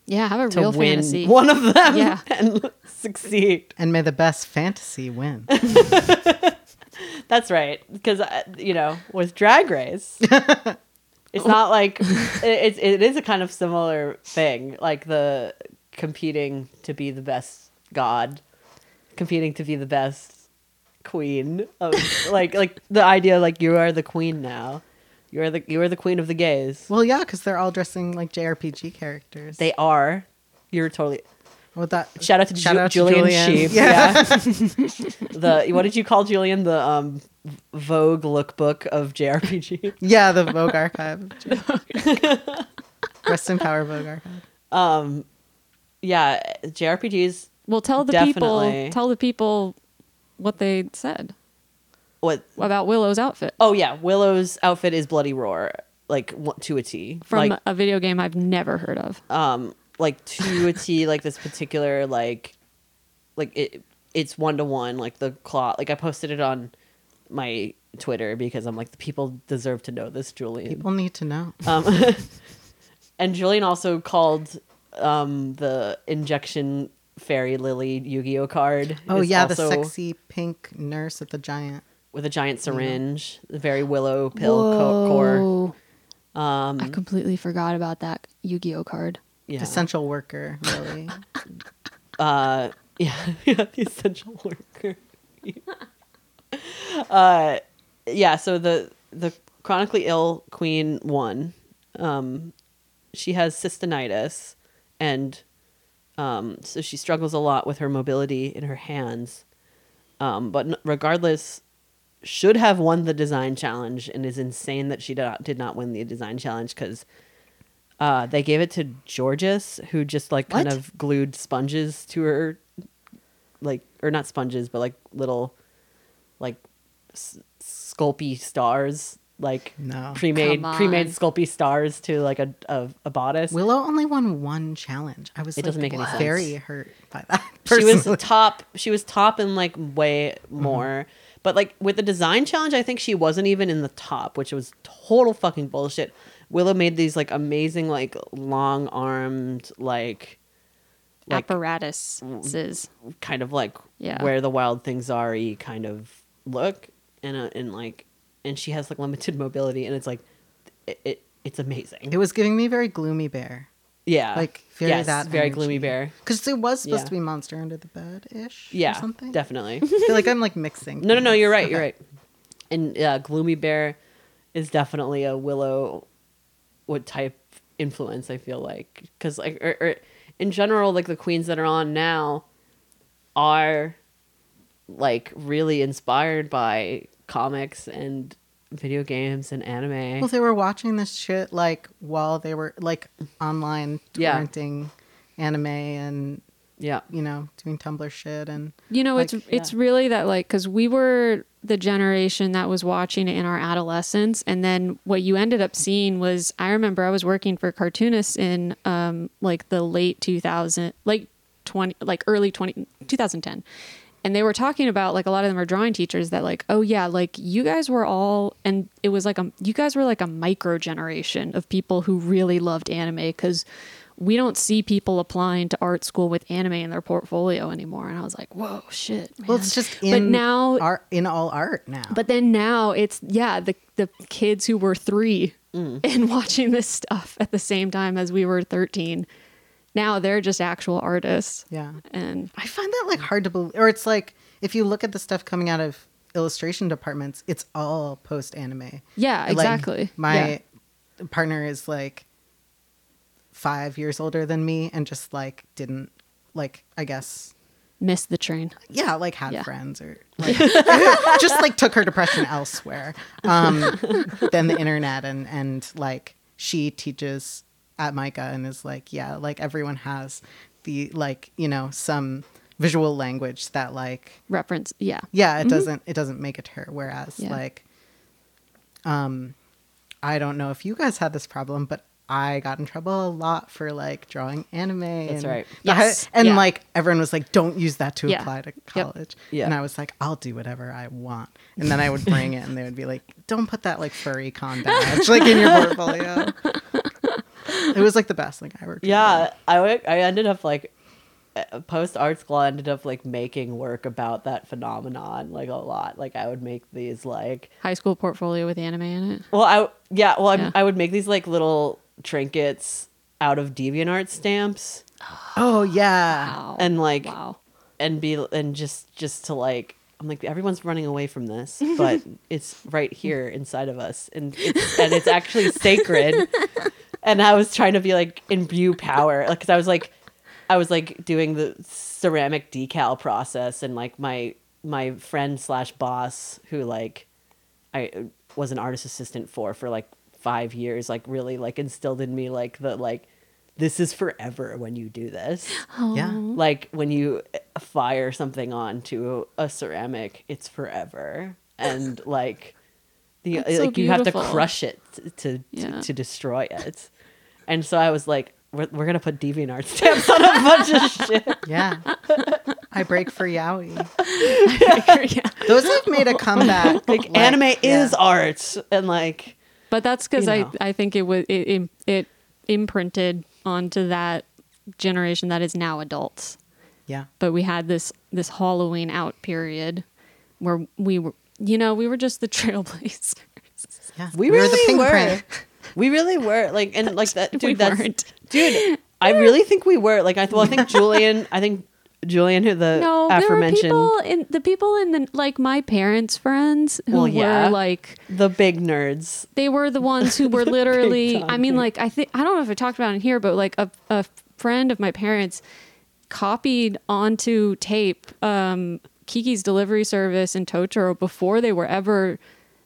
yeah have a to real win fantasy one of them Yeah. and succeed. And may the best fantasy win. That's right. Because uh, you know, with Drag Race, it's not like it, it's it is a kind of similar thing, like the competing to be the best god, competing to be the best queen of like like the idea like you are the queen now. You are the you are the queen of the gays. well, yeah, because they're all dressing like JRPG characters. They are. You're totally. With that, Shout out to, Shout Ju- out to Julian, Julian. Sheep. Yeah. Yeah. the what did you call Julian? The um, Vogue lookbook of JRPG. yeah, the Vogue archive. Rest in power, Vogue archive. um yeah jrpgs well tell the Definitely. people tell the people what they said what about willow's outfit oh yeah willow's outfit is bloody roar like w- to a t from like a video game i've never heard of um like to a t like this particular like like it it's one to one like the cloth like i posted it on my twitter because i'm like the people deserve to know this julian People need to know. Um, and Julian also called um, the injection fairy lily Yu-Gi-Oh card. Oh is yeah, the sexy pink nurse at the giant. With a giant syringe, the very willow pill co- core. Um, I completely forgot about that Yu-Gi-Oh card. yeah, Essential worker, really. uh, yeah, yeah, the essential worker. uh, yeah. So the the chronically ill queen won. Um, she has cystinosis, and um, so she struggles a lot with her mobility in her hands. Um, but regardless, should have won the design challenge, and is insane that she did not, did not win the design challenge because uh, they gave it to Jorgeous, who just like kind What? of glued sponges to her, like or not sponges, but like little, like s- sculpey stars, like No. pre-made pre-made on. sculpey stars to like a a, a bodice. Willow only won one challenge. I was It doesn't make any sense. very hurt by that. she was top she was top in like way Mm-hmm. More but like with the design challenge i think she wasn't even in the top which was total fucking bullshit willow made these like amazing like long armed like like Apparatuses. kind of like Yeah. where the wild things are y kind of look and uh, and like and she has like limited mobility and it's like it, it it's amazing It was giving me very gloomy bear. Yeah Like very yes, that very energy. gloomy bear Because it was supposed Yeah. to be monster under the bed ish. yeah Or something. definitely I feel like I'm like mixing. No, no, no. You're right. Okay. You're right. And uh, Gloomy Bear is definitely a Willow what type influence. I feel like because like or, or in general, like the queens that are on now are like really inspired by comics and video games and anime. Well, they were watching this shit like while they were like online Yeah. torrenting anime and yeah, you know doing Tumblr shit and You know, it's Like, it's yeah. really that like because we were the generation that was watching it in our adolescence, and then what you ended up seeing was I remember I was working for cartoonists in um like the late 2000 like 20 like early 20 2010 and they were talking about like a lot of them are drawing teachers that like oh yeah like you guys were all and it was like a you guys were like a micro generation of people who really loved anime because we don't see people applying to art school with anime in their portfolio anymore and i was like whoa shit man. well, it's just in but now art in all art now. but then now it's yeah the the kids who were three mm. and watching this stuff at the same time as we were 13 now they're just actual artists yeah, and I find that like hard to believe. Or it's like if you look at the stuff coming out of illustration departments, it's all post anime. yeah Like, exactly my Yeah. partner is like five years older than me and just like didn't like I guess miss the train yeah like had Yeah. friends or like, just like took her depression elsewhere um than the internet and and like she teaches at MICA and is like yeah like everyone has the like you know some visual language that like reference yeah yeah it doesn't it doesn't make it to her whereas Yeah. like um i don't know if you guys had this problem but i got in trouble a lot for like drawing anime That's and right. the hi- Yes. and Yeah. like everyone was like don't use that to Yeah. apply to Yep. college Yeah. and i was like i'll do whatever i want and then i would bring it and they would be like don't put that like furry con badge like in your portfolio it was like the best thing i ever did. yeah. I w- I ended up like uh, post art school. I ended up like making work about that phenomenon like a lot. Like I would make these like high school portfolio with anime in it Well, I yeah, well, I, Yeah. I would make these like little trinkets out of DeviantArt stamps oh yeah wow and like wow and be and just just to like I'm like everyone's running away from this, but it's right here inside of us, and it's and it's actually sacred. And I was trying to be like imbue power, like because I was like, I was like doing the ceramic decal process, and like my my friend slash boss who like I was an artist assistant for for like five years, like really like instilled in me like the like this is forever when you do this. Yeah. Like when you fire something onto a ceramic it's forever. And like the That's uh, so like you have to crush it to to, Yeah. to to destroy it and so i was like we're, we're gonna put deviantart stamps on a bunch of shit yeah i break for yaoi yeah. those have made a comeback like, anime yeah. is art and like But that's because You I, know. I think it was it, it it imprinted onto that generation that is now adults. yeah But we had this this Halloween out period where we were you know we were just the trailblazers. Yeah, we were really were fingerprint. we really were like and like that dude We that's weren't. dude i really think we were like i well i think julian i think julian who the No, there were people in the people in the like my parents' friends who Well, yeah. were like the big nerds they were the ones who were literally i mean like i think i don't know if i talked about it here but like a, a friend of my parents copied onto tape um, kiki's delivery service and totoro before they were ever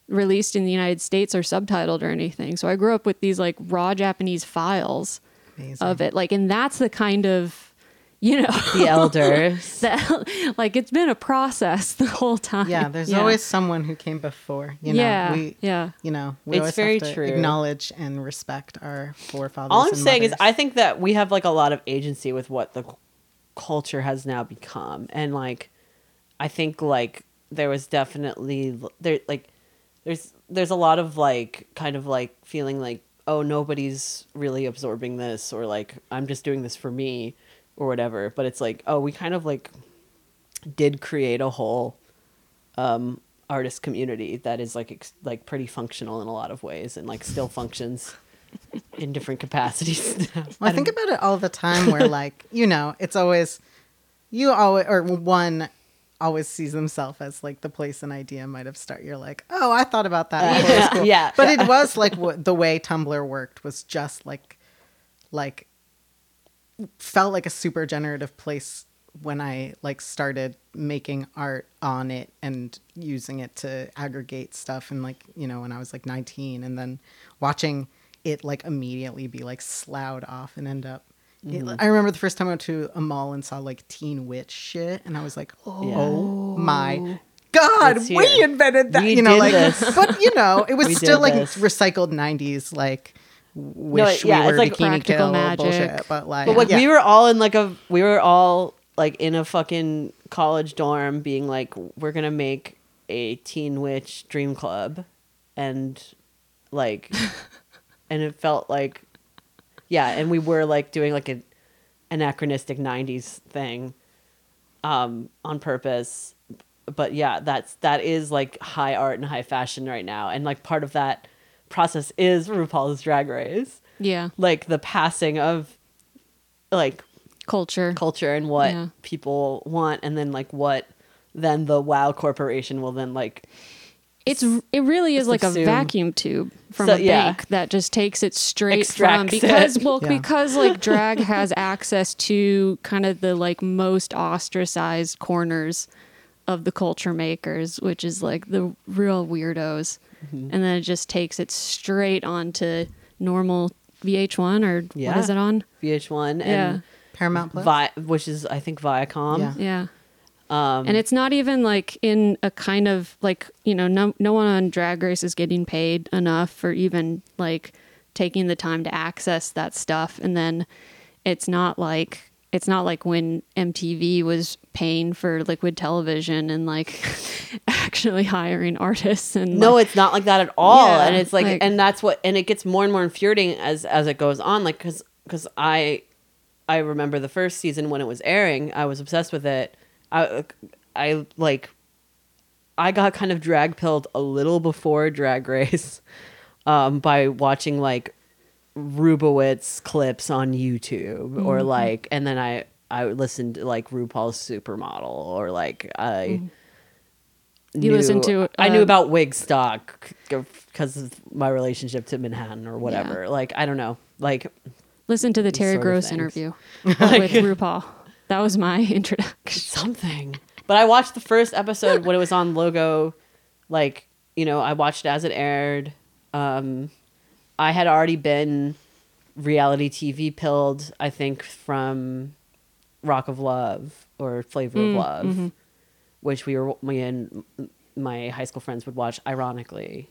released in the united states or subtitled or anything so i grew up with these like raw japanese files Amazing. of it like and that's the kind of you know the elders that like it's been a process the whole time Yeah, there's always someone who came before. You know, Yeah, we, yeah. You know, we It's always very have to true. acknowledge and respect our forefathers. All I'm and saying is. I think that we have like a lot of agency with what the culture has now become, and like, I think like there was definitely there like there's there's a lot of like kind of like feeling like oh nobody's really absorbing this or like I'm just doing this for me or whatever, but it's like oh we kind of like did create a whole um artist community that is like ex- like pretty functional in a lot of ways and like still functions in different capacities. Well, I think about it all the time where, like, you know, it's always, you always, or one always sees himself as like the place an idea might have started. You're like, oh, I thought about that. before Yeah, school. yeah, But it was like what, the way Tumblr worked was just like like felt like a super generative place when I like started making art on it and using it to aggregate stuff and like you know when I was like 19 and then watching it like immediately be like sloughed off and end up Mm-hmm. I remember the first time I went to a mall and saw like teen witch shit and I was like oh Yeah. my god It's we here. invented that We you know did like this. but you know it was still like this. recycled 90s like wish yeah, we it's were like bikini practical kill magic. bullshit but like, But like yeah. we were all in like a we were all like in a fucking college dorm being like we're gonna make a teen witch dream club and like and it felt like yeah and we were like doing like an anachronistic 90s thing um on purpose but yeah that's that is like high art and high fashion right now and like part of that process is RuPaul's drag race Yeah. like the passing of like Culture. culture and what Yeah. people want and then like what then the wow corporation will then like It's it really is like a vacuum tube from So, a yeah. bank that just takes it straight Extracts from it. because well Yeah. because like drag has access to kind of the like most ostracized corners of the culture makers, which is like the real weirdos. Mm-hmm. And then it just takes it straight onto normal VH1 or what Yeah. is it on? VH1 Yeah. and Paramount Plus. Vi- which is I think Viacom. Yeah. Um, and it's not even like in a kind of like you know no no one on drag race is getting paid enough for even like taking the time to access that stuff and then it's not like it's not like when MTV was paying for liquid television and like actually hiring artists and no, like, it's not like that at all. Yeah, and it's like, like- and that's what, and it gets more and more infuriating as as it goes on. Like, cause, cause I, I remember the first season when it was airing. I was obsessed with it. I, I like, I got kind of drag pilled a little before Drag Race, um, by watching like Rubowitz clips on YouTube or Mm-hmm. like, and then I I listened to like RuPaul's Supermodel or like I. You listened to, I knew uh, about Wigstock because of my relationship to Manhattan or whatever. Like I don't know. Like listen to the Terry Gross interview with RuPaul. That was my introduction. something. But I watched the first episode when it was on Logo. Like you know, I watched it as it aired. Um, I had already been reality TV pilled. I think from Rock of Love or Flavor Mm, of Love, mm-hmm. which we were me and my high school friends would watch ironically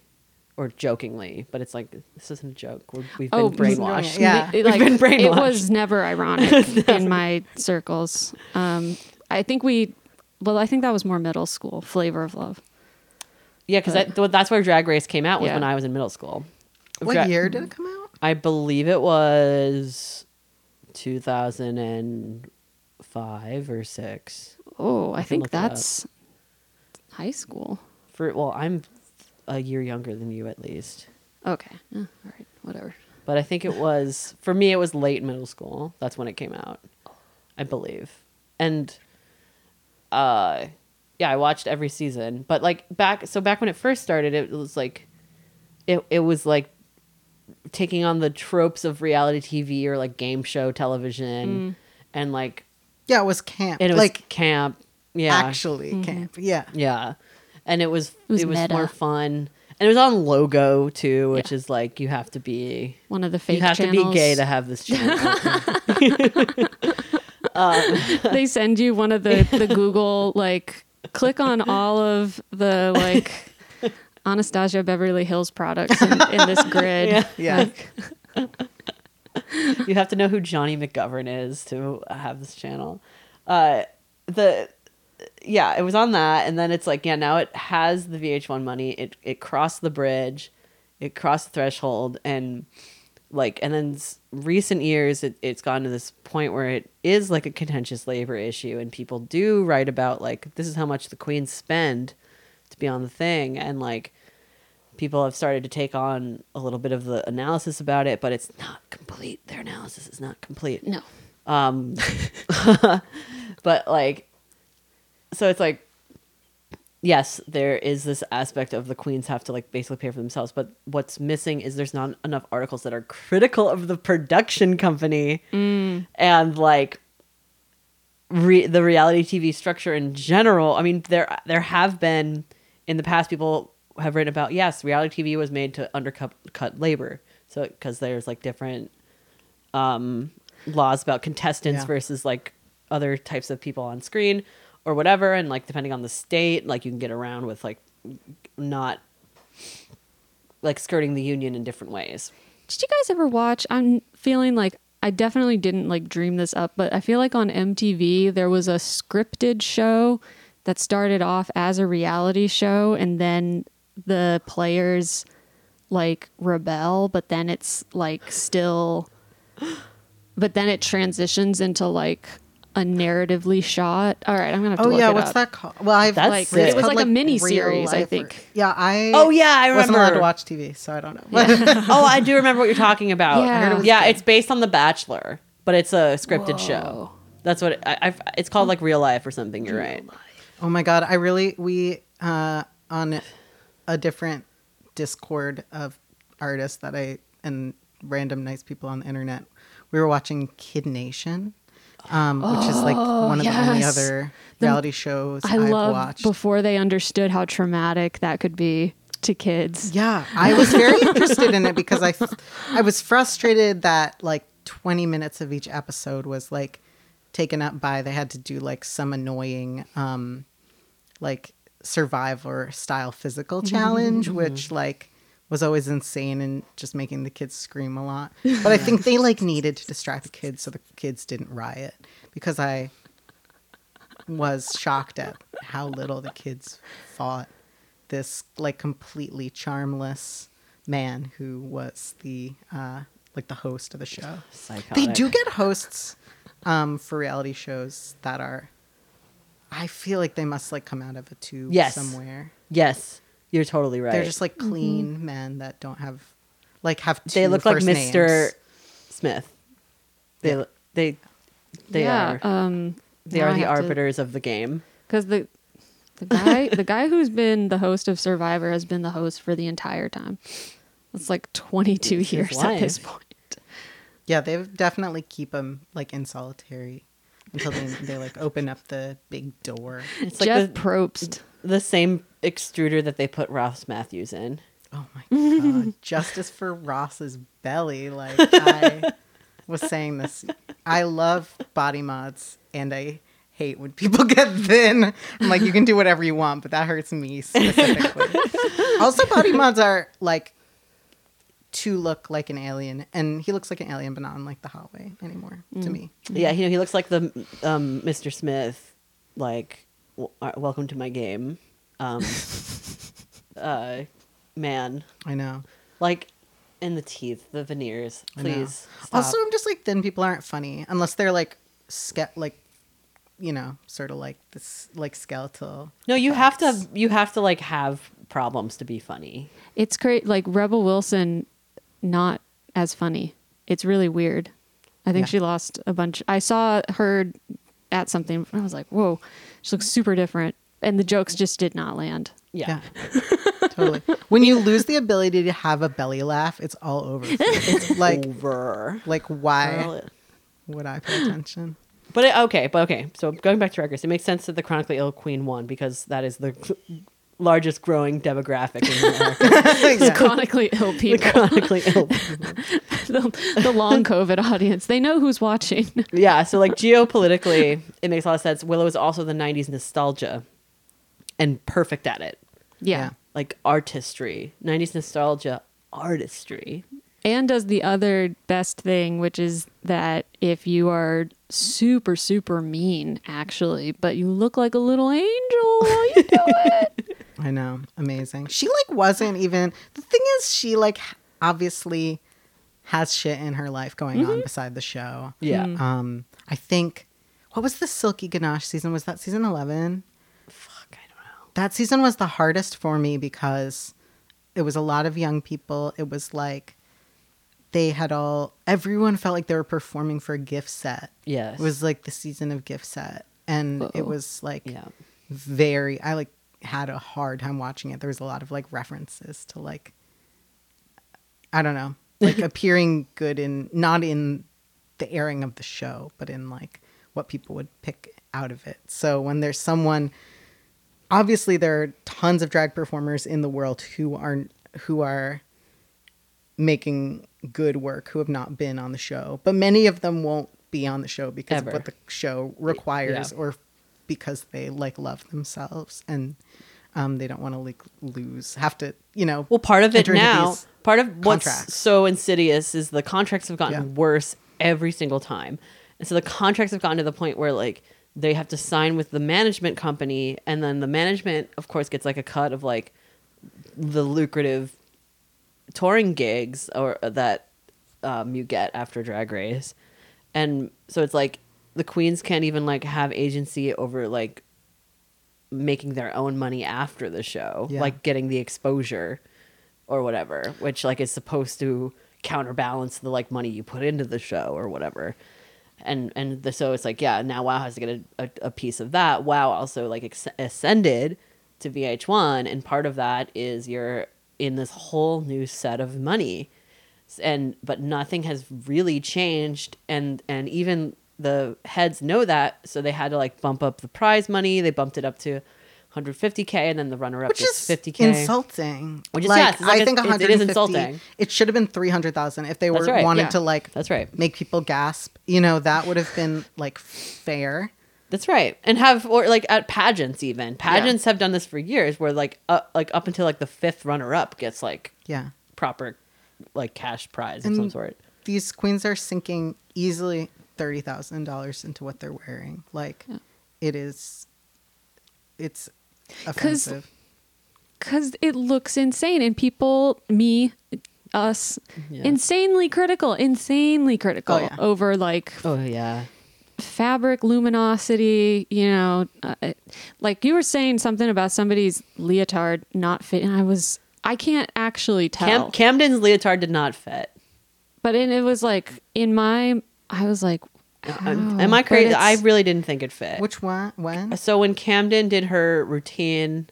or jokingly. But it's like this isn't a joke. We're, we've been Oh, brainwashed. Yeah. It, We've like, been It was never ironic in my circles. Um, I think we, well, I think that was more middle school. Flavor of Love. Yeah, because that, that's where Drag Race came out was Yeah. when I was in middle school. What Dra- year did it come out? I believe it was 2005 or 6. Oh, I, can think look it up. that's high school. For well, I'm a year younger than you at least. Okay. Eh, all right. Whatever. But I think it was for me it was late middle school. That's when it came out. I believe. And uh yeah, I watched every season. But like back so back when it first started it was like it it was like taking on the tropes of reality TV or like game show television and like Yeah, it was camp. and it was like camp. Yeah. actually camp. Yeah. Yeah. And it was it was was, meta. more fun. And it was on logo too, which Yeah. is like you have to be One of the fake you have channels. to be gay to have this channel. they send you one of the the Google like click on all of the like Anastasia Beverly Hills products in, in this grid. Yeah. Yeah. You have to know who Johnny McGovern is to have this channel. Uh, the yeah, it was on that, and then it's like yeah, now it has the VH1 money. It it crossed the bridge, it crossed the threshold, and like and then recent years it, it's gotten to this point where it is like a contentious labor issue and people do write about like this is how much the queens spend to be on the thing and like people have started to take on a little bit of the analysis about it but it's not complete their analysis is not complete no. um but like so it's like yes, there is this aspect of the queens have to like basically pay for themselves, but what's missing is there's not enough articles that are critical of the production company and like re- the reality TV structure in general. I mean, there there have been in the past people have written about yes, reality TV was made to undercut cut labor. So because there's like different um, laws about contestants Yeah. versus like other types of people on screen or whatever, and like depending on the state, like you can get around with like not like skirting the union in different ways. Did you guys ever watch? I'm feeling like I definitely didn't like dream this up, but I feel like on MTV there was a scripted show that started off as a reality show and then the players like rebel, but then it's like still but then it transitions into like a narratively shot. All right, I'm going to have to Oh look yeah, it what's up. that called? Well, I've That's Like, sick. it was called, like a mini series, I Life or- think. Yeah, I. Oh, yeah, I wasn't allowed to watch TV, so I don't know. oh, I do remember what you're talking about. Yeah. I heard it was yeah, good. it's based on The Bachelor, but it's a scripted show. That's what it, I, I've, it's called, like real life or something. You're right. Oh my god, I really we uh on a different Discord of artists that I and random nice people on the internet. We were watching Kid Nation, um, which is like one of the only yes. other The- reality shows I have love watched. before they understood how traumatic that could be to kids. Yeah, I was very interested in it because I, I was frustrated that like 20 minutes of each episode was like taken up by they had to do like some annoying, um, like survivor style physical challenge, which like was always insane and just making the kids scream a lot. But I think they like needed to distract the kids so the kids didn't riot because I was shocked at how little the kids fought this like completely charmless man who was the uh like the host of the show. They do get hosts um for reality shows that are I feel like they must like come out of a tube Yes. somewhere. Yes, you're totally right. They're just like clean men that don't have like have two they look like first Mr. names. Smith. They Yeah. they they yeah, are um, they are I the have to- arbiters of the game. because the the guy the guy who's been the host of Survivor has been the host for the entire time. It's like 22 It's his years at this point. Yeah, they definitely keep them like in solitary until they they like open up the big door. It's like Jeff the, Probst. The same extruder that they put Ross Mathews in. Oh my god! Justice for Ross's belly. Like I was saying this. I love body mods, and I hate when people get thin. I'm like, you can do whatever you want, but that hurts me specifically. also, body mods are like to look like an alien, and he looks like an alien, but not in like the hot way anymore to me. Yeah, you know he looks like the um, Mr. Smith, like welcome to my game, um, uh, man, I know. like in the teeth, the veneers. Please stop. Also, I'm just like thin people aren't funny unless they're like ske- like you know, sort of like this like skeletal. no, you have to facts. you have to like have problems to be funny. It's great. Like Rebel Wilson, not as funny. It's really weird. I think Yeah. she lost a bunch. I saw her at something. I was like, whoa, she looks super different. And the jokes just did not land. Yeah, totally. When you lose the ability to have a belly laugh, it's all over. It's like, over. like why Girl, would I pay attention? But it, okay, but okay. So going back to records, it makes sense that the chronically ill queen won because that is the largest growing demographic in America. Yeah. Chronically ill the people, chronically ill. the, the long COVID audience. They know who's watching. Yeah, so like geopolitically, it makes a lot of sense. Willow is also the '90s nostalgia, and perfect at it. Yeah. Yeah. Like artistry, '90s nostalgia, artistry. And does the other best thing, which is that if you are super, super mean, actually, but you look like a little angel while you do it. I know, amazing. She like wasn't even. The thing is, she like obviously has shit in her life going on beside the show. Yeah. Um, I think what was the Silky Ganache season? Was that season eleven? Fuck, I don't know. that season was the hardest for me because it was a lot of young people. It was like they had all everyone felt like they were performing for a gift set. Yes. It was like the season of gift set. And it Uh-oh. was like Yeah. very I like had a hard time watching it. There was a lot of like references to like I don't know, like appearing good in not in the airing of the show, but in like what people would pick out of it. So when there's someone obviously there are tons of drag performers in the world who are who are making good work who have not been on the show, but many of them won't be on the show because Ever. of what the show requires Yeah. or because they like love themselves and um, they don't want to like lose have to you know Well, part of it now, part of what's contracts. so insidious is the contracts have gotten Yeah. worse every single time. And so the contracts have gotten to the point where like they have to sign with the management company and then the management of course gets like a cut of like the lucrative touring gigs or that um, you get after drag race and so it's like the queens can't even like have agency over like making their own money after the show Yeah. like getting the exposure or whatever which like is supposed to counterbalance the like money you put into the show or whatever. And and the, so it's like yeah now wow has to get a, a, a piece of that. Wow also like ex- ascended to vh1 and part of that is you're in this whole new set of money. And but nothing has really changed and and even the heads know that so they had to like bump up the prize money they bumped it up to 150k and then the runner up which is 50k insulting. Which is- like, yes, I a- think it- it is insulting. It should have been 300,000 if they were right, wanted yeah. to like That's right. make people gasp. You know, that would have been like fair. That's right, and have or like at pageants even pageants have done this for years, where like uh, like up until like the fifth runner up gets like Yeah. proper like cash prize of some sort. These queens are sinking easily $30,000 into what they're wearing. Like it is it's offensive. because it looks insane and people me us Yeah. insanely critical insanely critical Oh, yeah. over like Oh yeah, fabric luminosity you know uh, like you were saying something about somebody's leotard not fitting i was i can't actually tell Cam- Camden's leotard did not fit. but it, it was like in my i was like Um, wow. Am I crazy? I really didn't think it fit. Which one? When? So when Camden did her routine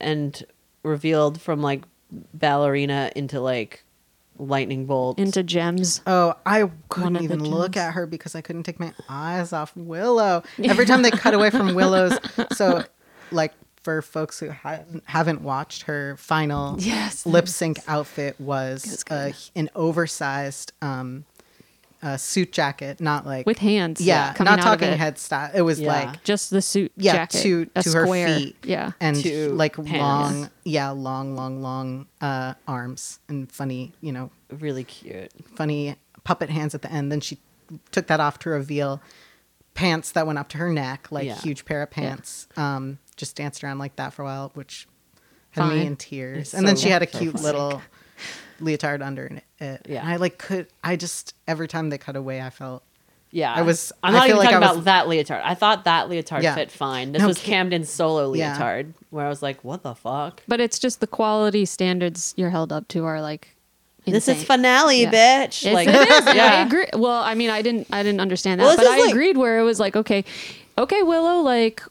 and revealed from like ballerina into like lightning bolt into gems Oh, I couldn't of the even look at her because I couldn't take my eyes off Willow. Every time they cut away from Willow's, so like for folks who haven't, haven't watched her final Yes, lip sync outfit was was uh, an oversized um, uh, suit jacket, not like with hands yeah, coming not talking head style. It was Yeah. like just the suit yeah jacket to a to square. her feet yeah and To like pants. long yeah long long long uh, arms and funny you know really cute. funny puppet hands at the end. Then she took that off to reveal pants that went up to her neck, like Yeah. huge pair of pants. Um, just danced around like that for a while, which had me in tears. It's and then she had a cute little leotard under it. Yeah. And I like could I just every time they cut away, I felt Yeah, I was- I'm I not feel even like talking I about that leotard. I thought that leotard Yeah. fit fine. This No, was Camden's solo Yeah. leotard, where I was like, "What the fuck? But it's just the quality standards you're held up to are like. This is finale, Yeah. bitch!" It's- like, it is. I agree. Well, I mean, I didn't, I didn't understand that, Well, but I like- agreed where it was like, okay, okay, Willow, like,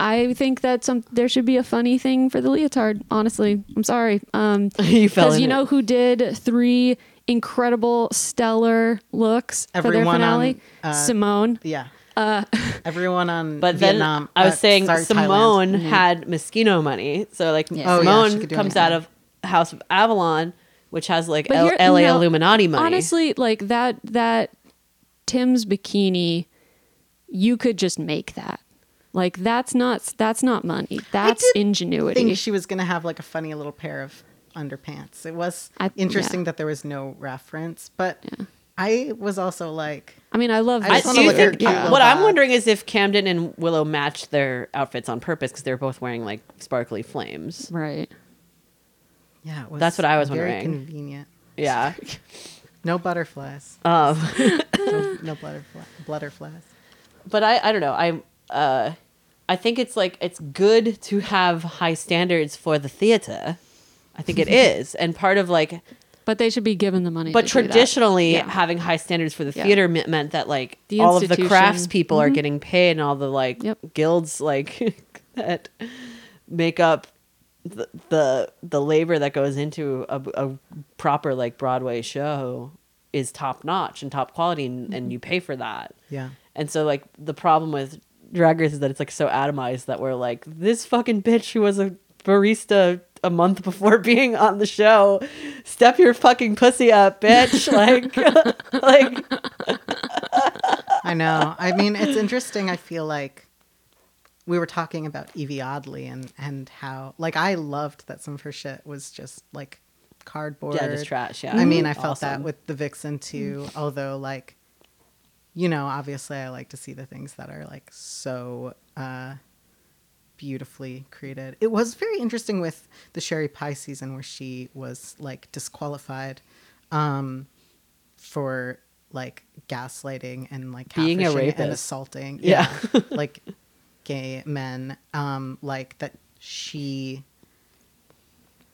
I think that some there should be a funny thing for the leotard. Honestly, I'm sorry. Um, you fell because in you it. know who did three incredible, stellar looks for their Everyone on, finale? uh, Symone. yeah. Uh, Everyone on But then I was uh, saying sorry, Symone Thailand. had Moschino money, so like Yeah. Oh, Symone could do comes anything. out of House of Avalon, which has like L- here- L.A. no, Illuminati money. honestly, like that, that Tim's bikini, you could just make that. Like that's not that's not money. That's did ingenuity. I think she was gonna have like a funny little pair of underpants. It was I- interesting yeah. that there was no reference, but I was also like, I mean, I love. I I just this do look think yeah. little what I'm wondering is if Camden and Willow matched their outfits on purpose because they're both wearing like sparkly flames. right. yeah, it was That's what I was very wondering. convenient. Yeah. No butterflies. um, no, no butterfly, butterflies. but I, I don't know. I uh, I think it's like it's good to have high standards for the theater. I think it is, and part of like, But they should be given the money. but to do that. traditionally Yeah. having high standards for the Yeah. theater me- meant that like The all of the crafts people are Mhm. getting paid, and all the like Yep. guilds like that make up the the, the labor that goes into a, a proper like Broadway show is top notch and top quality and, and you pay for that. Yeah. And so like the problem with Drag Race is that it's like so atomized that we're like this fucking bitch who was a barista a month before being on the show, step your fucking pussy up, bitch. like like I know. I mean, it's interesting. I feel like we were talking about Evie Oddly and and how like I loved that some of her shit was just like cardboard. yeah, just trash. Yeah. I mean, I felt that with the Vixen too. Although, like, you know, obviously, I like to see the things that are like so uh, beautifully created. It was very interesting with the Sherry Pie season where she was like disqualified um, for like gaslighting and like Being a catfishing and rapist. assaulting. Yeah. like gay men. Um, like that she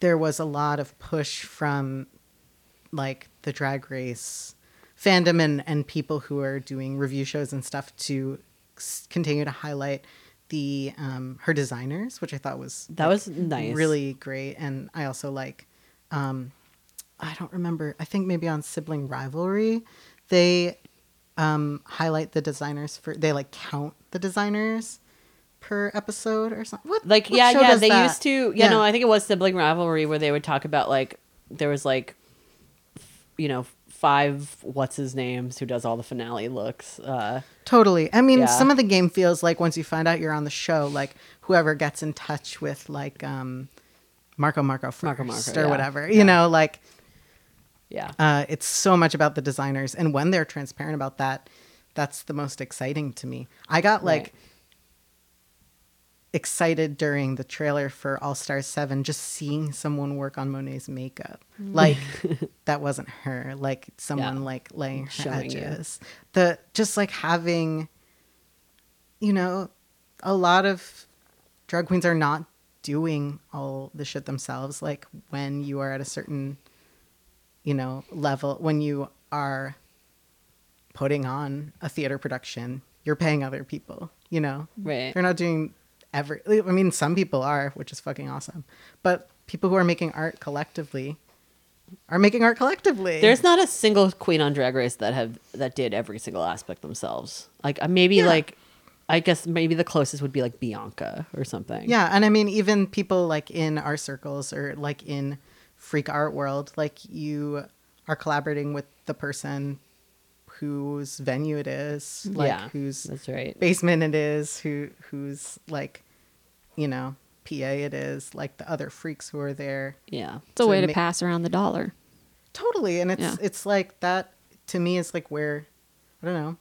there was a lot of push from like the drag race fandom and, and people who are doing review shows and stuff to continue to highlight the um, her designers, which I thought was That was nice. really great. And I also like, um, I don't remember. I think maybe on Sibling Rivalry, they um, highlight the designers for. They like count the designers per episode or something. What like what yeah yeah they that? used to yeah, no i think it was sibling rivalry where they would talk about like there was like you know five what's his names who does all the finale looks uh Totally. I mean, Yeah. some of the game feels like once you find out you're on the show, like whoever gets in touch with like um, Marco Marco first Marco Marco, or yeah. whatever, you know, like yeah uh, it's so much about the designers, and when they're transparent about that, that's the most exciting to me. I got like Right. Excited during the trailer for All Star Seven, just seeing someone work on Monet's makeup. Mm. Like that wasn't her. Like someone Yeah. like laying her Showing you. edges. The just like having, you know, a lot of drag queens are not doing all the shit themselves. Like when you are at a certain, you know, level, when you are putting on a theater production, you're paying other people. You know, right they're not doing every. I mean, some people are, which is fucking awesome. But people who are making art collectively are making art collectively. there's not a single queen on drag race that have that did every single aspect themselves like uh, maybe Yeah. like i guess maybe the closest would be like bianca or something Yeah, and I mean even people like in our circles or like in freak art world, like you are collaborating with the person whose venue it is, like yeah whose that's right basement it is, who whose like you know, PA it is, like the other freaks who are there. yeah It's a way to ma- pass around the dollar. Totally, and it's Yeah. it's like that to me is like where I don't know,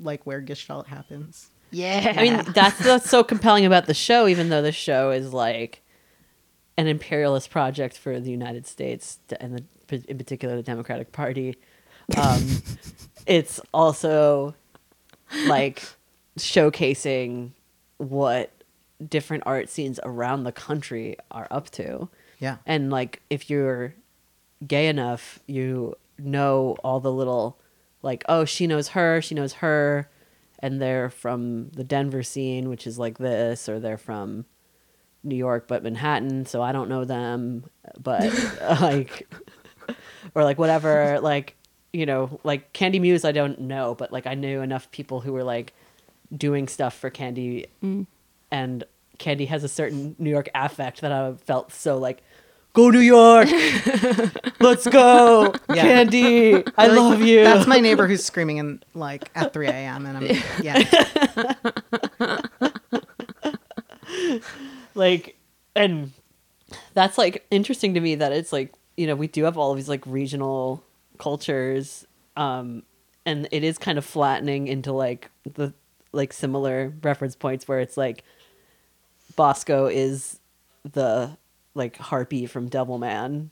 like where Gestalt happens. Yeah, I mean, that's that's so compelling about the show, even though the show is like an imperialist project for the United States and the, in particular the Democratic Party. Um, it's also like showcasing what different art scenes around the country are up to. yeah, And like if you're gay enough, you know all the little like, oh, she knows her, she knows her, and they're from the Denver scene, which is like this, or they're from New York but Manhattan, so I don't know them, but like or like whatever, like you know, like Kandy Muse I don't know, but like I knew enough people who were like doing stuff for Kandy mm. and Kandy has a certain New York affect that I felt so like, go New York, let's go, Yeah. Kandy, I Like, love you. That's my neighbor who's screaming in like at 3 a.m. and I'm yeah. like, and that's like interesting to me that it's like you know we do have all of these like regional cultures, um, and it is kind of flattening into like the like similar reference points where it's like Bosco is the like harpy from Devil Man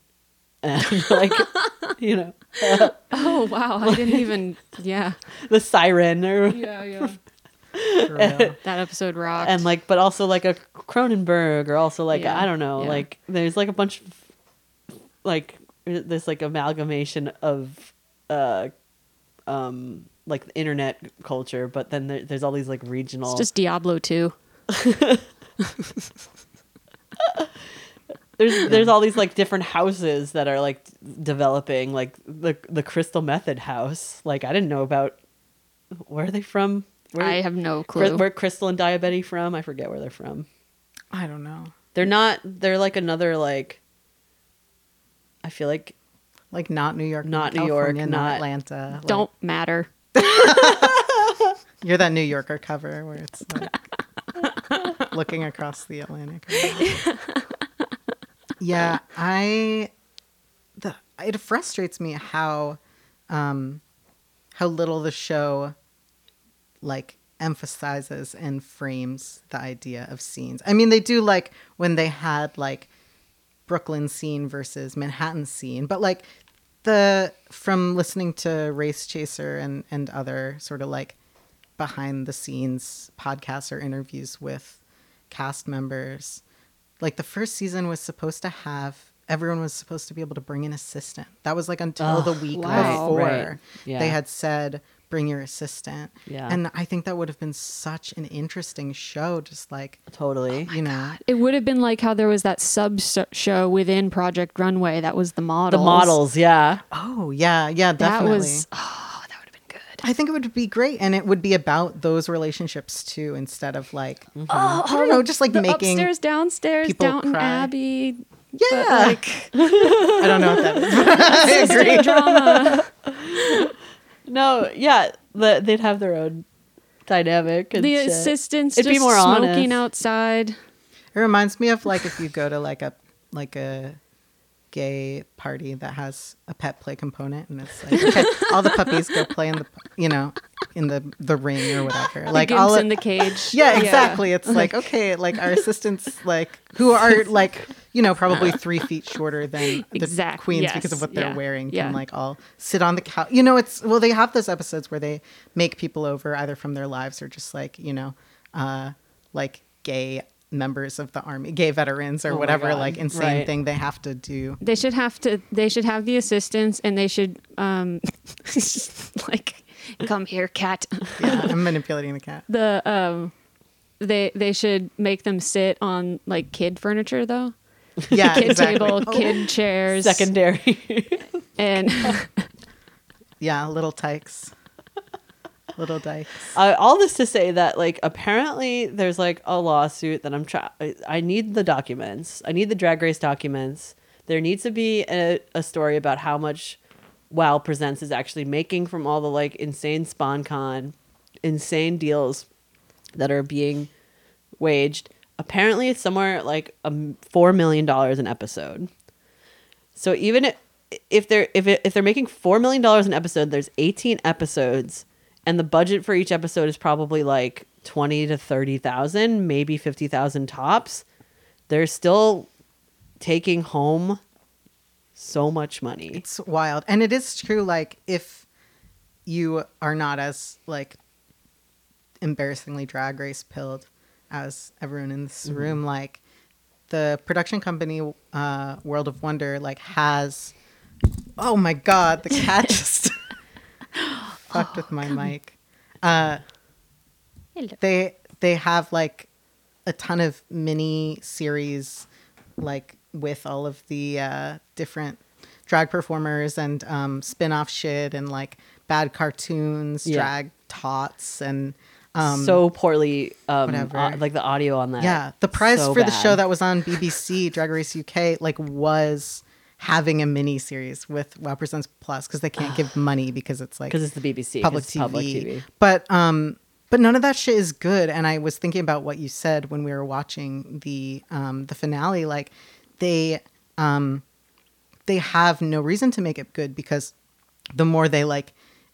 and like you know Oh wow, I didn't even. Yeah, the siren or yeah, yeah. For real. That episode rocked. and like but also like a Cronenberg or also like Yeah, I don't know yeah. like there's like a bunch of like this like amalgamation of uh um like the internet culture but then there, there's all these like regional it's just Diablo two. there's there's all these like different houses that are like developing, like the the Crystal Methyd house. Like I didn't know about where are they from? Where, I have no where, clue. where Crystal and Diabetes from? I forget where they're from. I don't know. They're not. They're like another like. I feel like Like not New York, Not New York, California, not- Atlanta. like- Don't matter. You're that New Yorker cover where it's like looking across the Atlantic. yeah, I. The, it frustrates me how, um, how little the show, like emphasizes and frames the idea of scenes. I mean, they do like when they had like Brooklyn scene versus Manhattan scene, but like the from listening to Race Chaser and and other sort of like behind the scenes podcasts or interviews with cast members, like the first season was supposed to have everyone was supposed to be able to bring an assistant. That was like until Oh, the week wow. before Right. Yeah. they had said bring your assistant. Yeah. And I think that would have been such an interesting show just like totally. you know It would have been like how there was that sub show within Project Runway that was the the models. models. Yeah. Oh, yeah, yeah, That definitely. was oh, that would have been good. I think it would be great, and it would be about those relationships too, instead of like Mm-hmm. Oh, I don't know, just like the making. upstairs, downstairs, people Downton cry. Abbey. Yeah, like I don't know what that is. but I agree. drama. No. Yeah. The, they'd have their own dynamic. And the shit. assistants It'd be just more smoking honest. outside. It reminds me of like if you go to like a like a gay party that has a pet play component, and it's like okay, all the puppies go play in the you know in the the ring or whatever. Like all of- in the cage. Yeah, exactly. It's like okay, like our assistants, like who are like you know probably three feet shorter than the Exact- queens because of what they're yeah, wearing, yeah. can like all sit on the couch. You know, it's well they have those episodes where they make people over either from their lives or just like you know, uh, like gay members of the army, gay veterans or Oh whatever like insane right. thing they have to do. They should have to. They should have the assistants, and they should um, like come here, cat. Yeah, I'm manipulating the cat. The um, they they should make them sit on like kid furniture though. Yeah, Kid exactly. table, Oh, kid chairs, secondary. and Yeah, little tykes, little dykes. uh, all this to say that like apparently there's like a lawsuit that I'm trying. I need the documents. I need the drag race documents. There needs to be a, a story about how much Wow Presents is actually making from all the like insane sponcon, insane deals that are being waged. Apparently, it's somewhere like um, four million dollars an episode. So even if, they're if it, if they're making four million dollars an episode, there's 18 episodes, and the budget for each episode is probably like twenty to thirty thousand, maybe fifty thousand tops. They're still taking home so much money. It's wild. And it is true, like, if you are not as, like, embarrassingly drag race pilled as everyone in this room, like, the production company, uh, World of Wonder, like, has. Oh my God, the cat just fucked with my mic. Uh, they they have like a ton of mini series like with all of the uh, different drag performers and um, spin-off shit and like bad cartoons Yeah. drag tots and um, so poorly, um, whatever. like the audio on that. yeah the prize so for the show that was on bbc drag race uk like was having a mini series with wow presents plus because they can't give money because it's like because it's the BBC public it's TV. public TV. But um but none of that shit is good and I was thinking about what you said when we were watching the um the finale like they um they have no reason to make it good because the more they like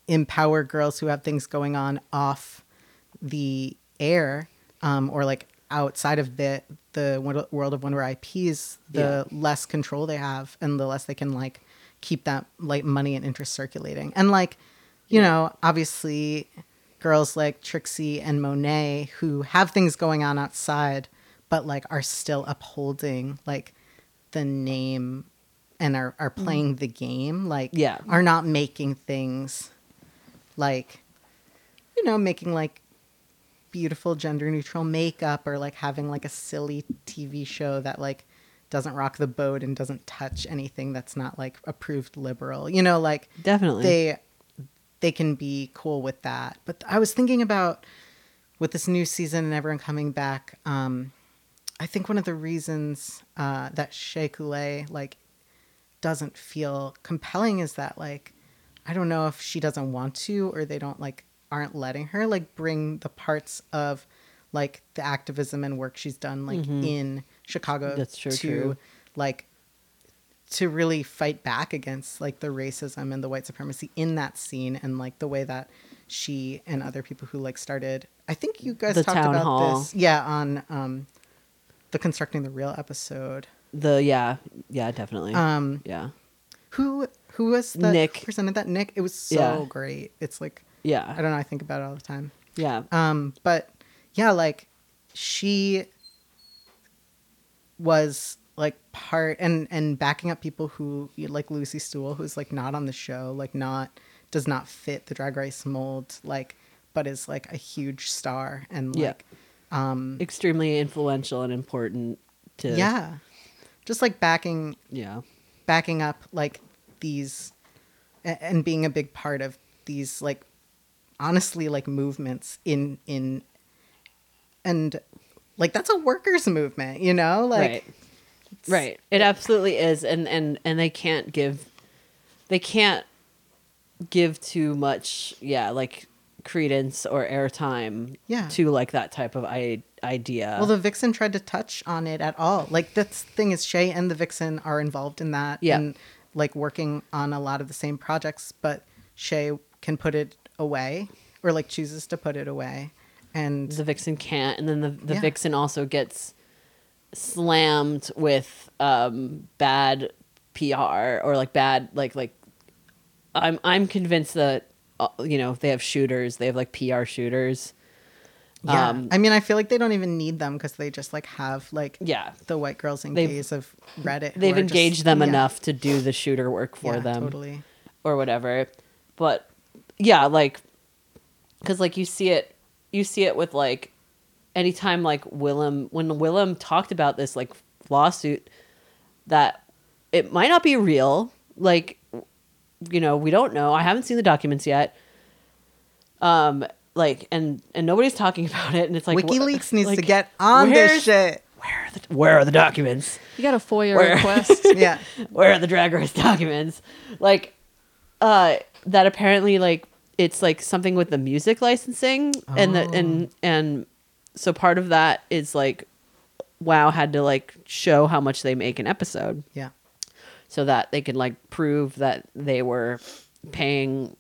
empower girls who have things going on off the air um or like outside of the the world of wonder ips the less control they have and the less they can like keep that like money and interest circulating. And like you know obviously girls like trixie and monet who have things going on outside but like are still upholding like the name and are, are playing the game like Yeah. are not making things like you know making like beautiful gender neutral makeup or like having like a silly TV show that like doesn't rock the boat and doesn't touch anything that's not like approved liberal. You know, like Definitely. they they can be cool with that. But I was thinking about with this new season and everyone coming back, um, I think one of the reasons uh, that Shea Coulee like doesn't feel compelling is that like I don't know if she doesn't want to or they don't like aren't letting her like bring the parts of like the activism and work she's done like in Chicago Mm-hmm. That's true, to true. like to really fight back against like the racism and the white supremacy in that scene and like the way that she and other people who like started I think you guys The talked about hall. this yeah on um the constructing the real episode the yeah, yeah, definitely. um yeah. who who was the Nick. who presented that Nick it was so Yeah. great it's like Yeah. I don't know I think about it all the time Yeah. um, but yeah, like she was like part and and backing up people who you like Lucy Stoole, who's like not on the show, like not does not fit the Drag Race mold, like but is like a huge star and Yeah. Um Extremely influential and important to yeah, just like backing Yeah. backing up like these and being a big part of these like honestly like movements in in and like that's a workers movement you know like right. Right. It absolutely is and and and they can't give they can't give too much yeah, like credence or airtime Yeah. to like that type of I- idea. well the vixen tried to touch on it at all like the thing is shea and the vixen are involved in that Yeah. and like working on a lot of the same projects but shea can put it away or like chooses to put it away and the vixen can't and then the, the Yeah. vixen also gets slammed with um bad pr or like bad like like i'm i'm convinced that you know they have shooters they have like pr shooters yeah um, i mean i feel like they don't even need them because they just like have like yeah the white girls in gays of Reddit. they've are just- engaged them yeah, enough to do the shooter work for yeah, them Totally. or whatever. But yeah, like cuz like you see it you see it with like anytime like Willam when Willam talked about this like lawsuit that it might not be real, like you know, we don't know. I haven't seen the documents yet. Um like and and nobody's talking about it and it's like wh- WikiLeaks needs to like, get on this shit. Where are the where are the documents? You got a FOIA Where- request. Yeah. where are the drag race documents like uh that apparently like it's like something with the music licensing and the and and so part of that is like wow had to like show how much they make an episode Yeah. So that they could like prove that they were paying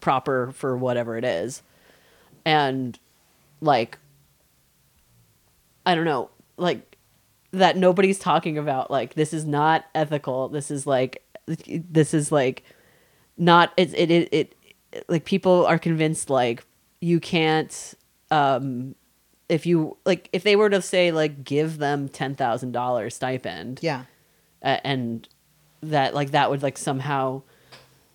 proper for whatever it is and like i don't know like that nobody's talking about like this is not ethical this is like this is like not it's it it, it like people are convinced like you can't um if you like if they were to say like give them $10,000 stipend Yeah. a- and that like that would like somehow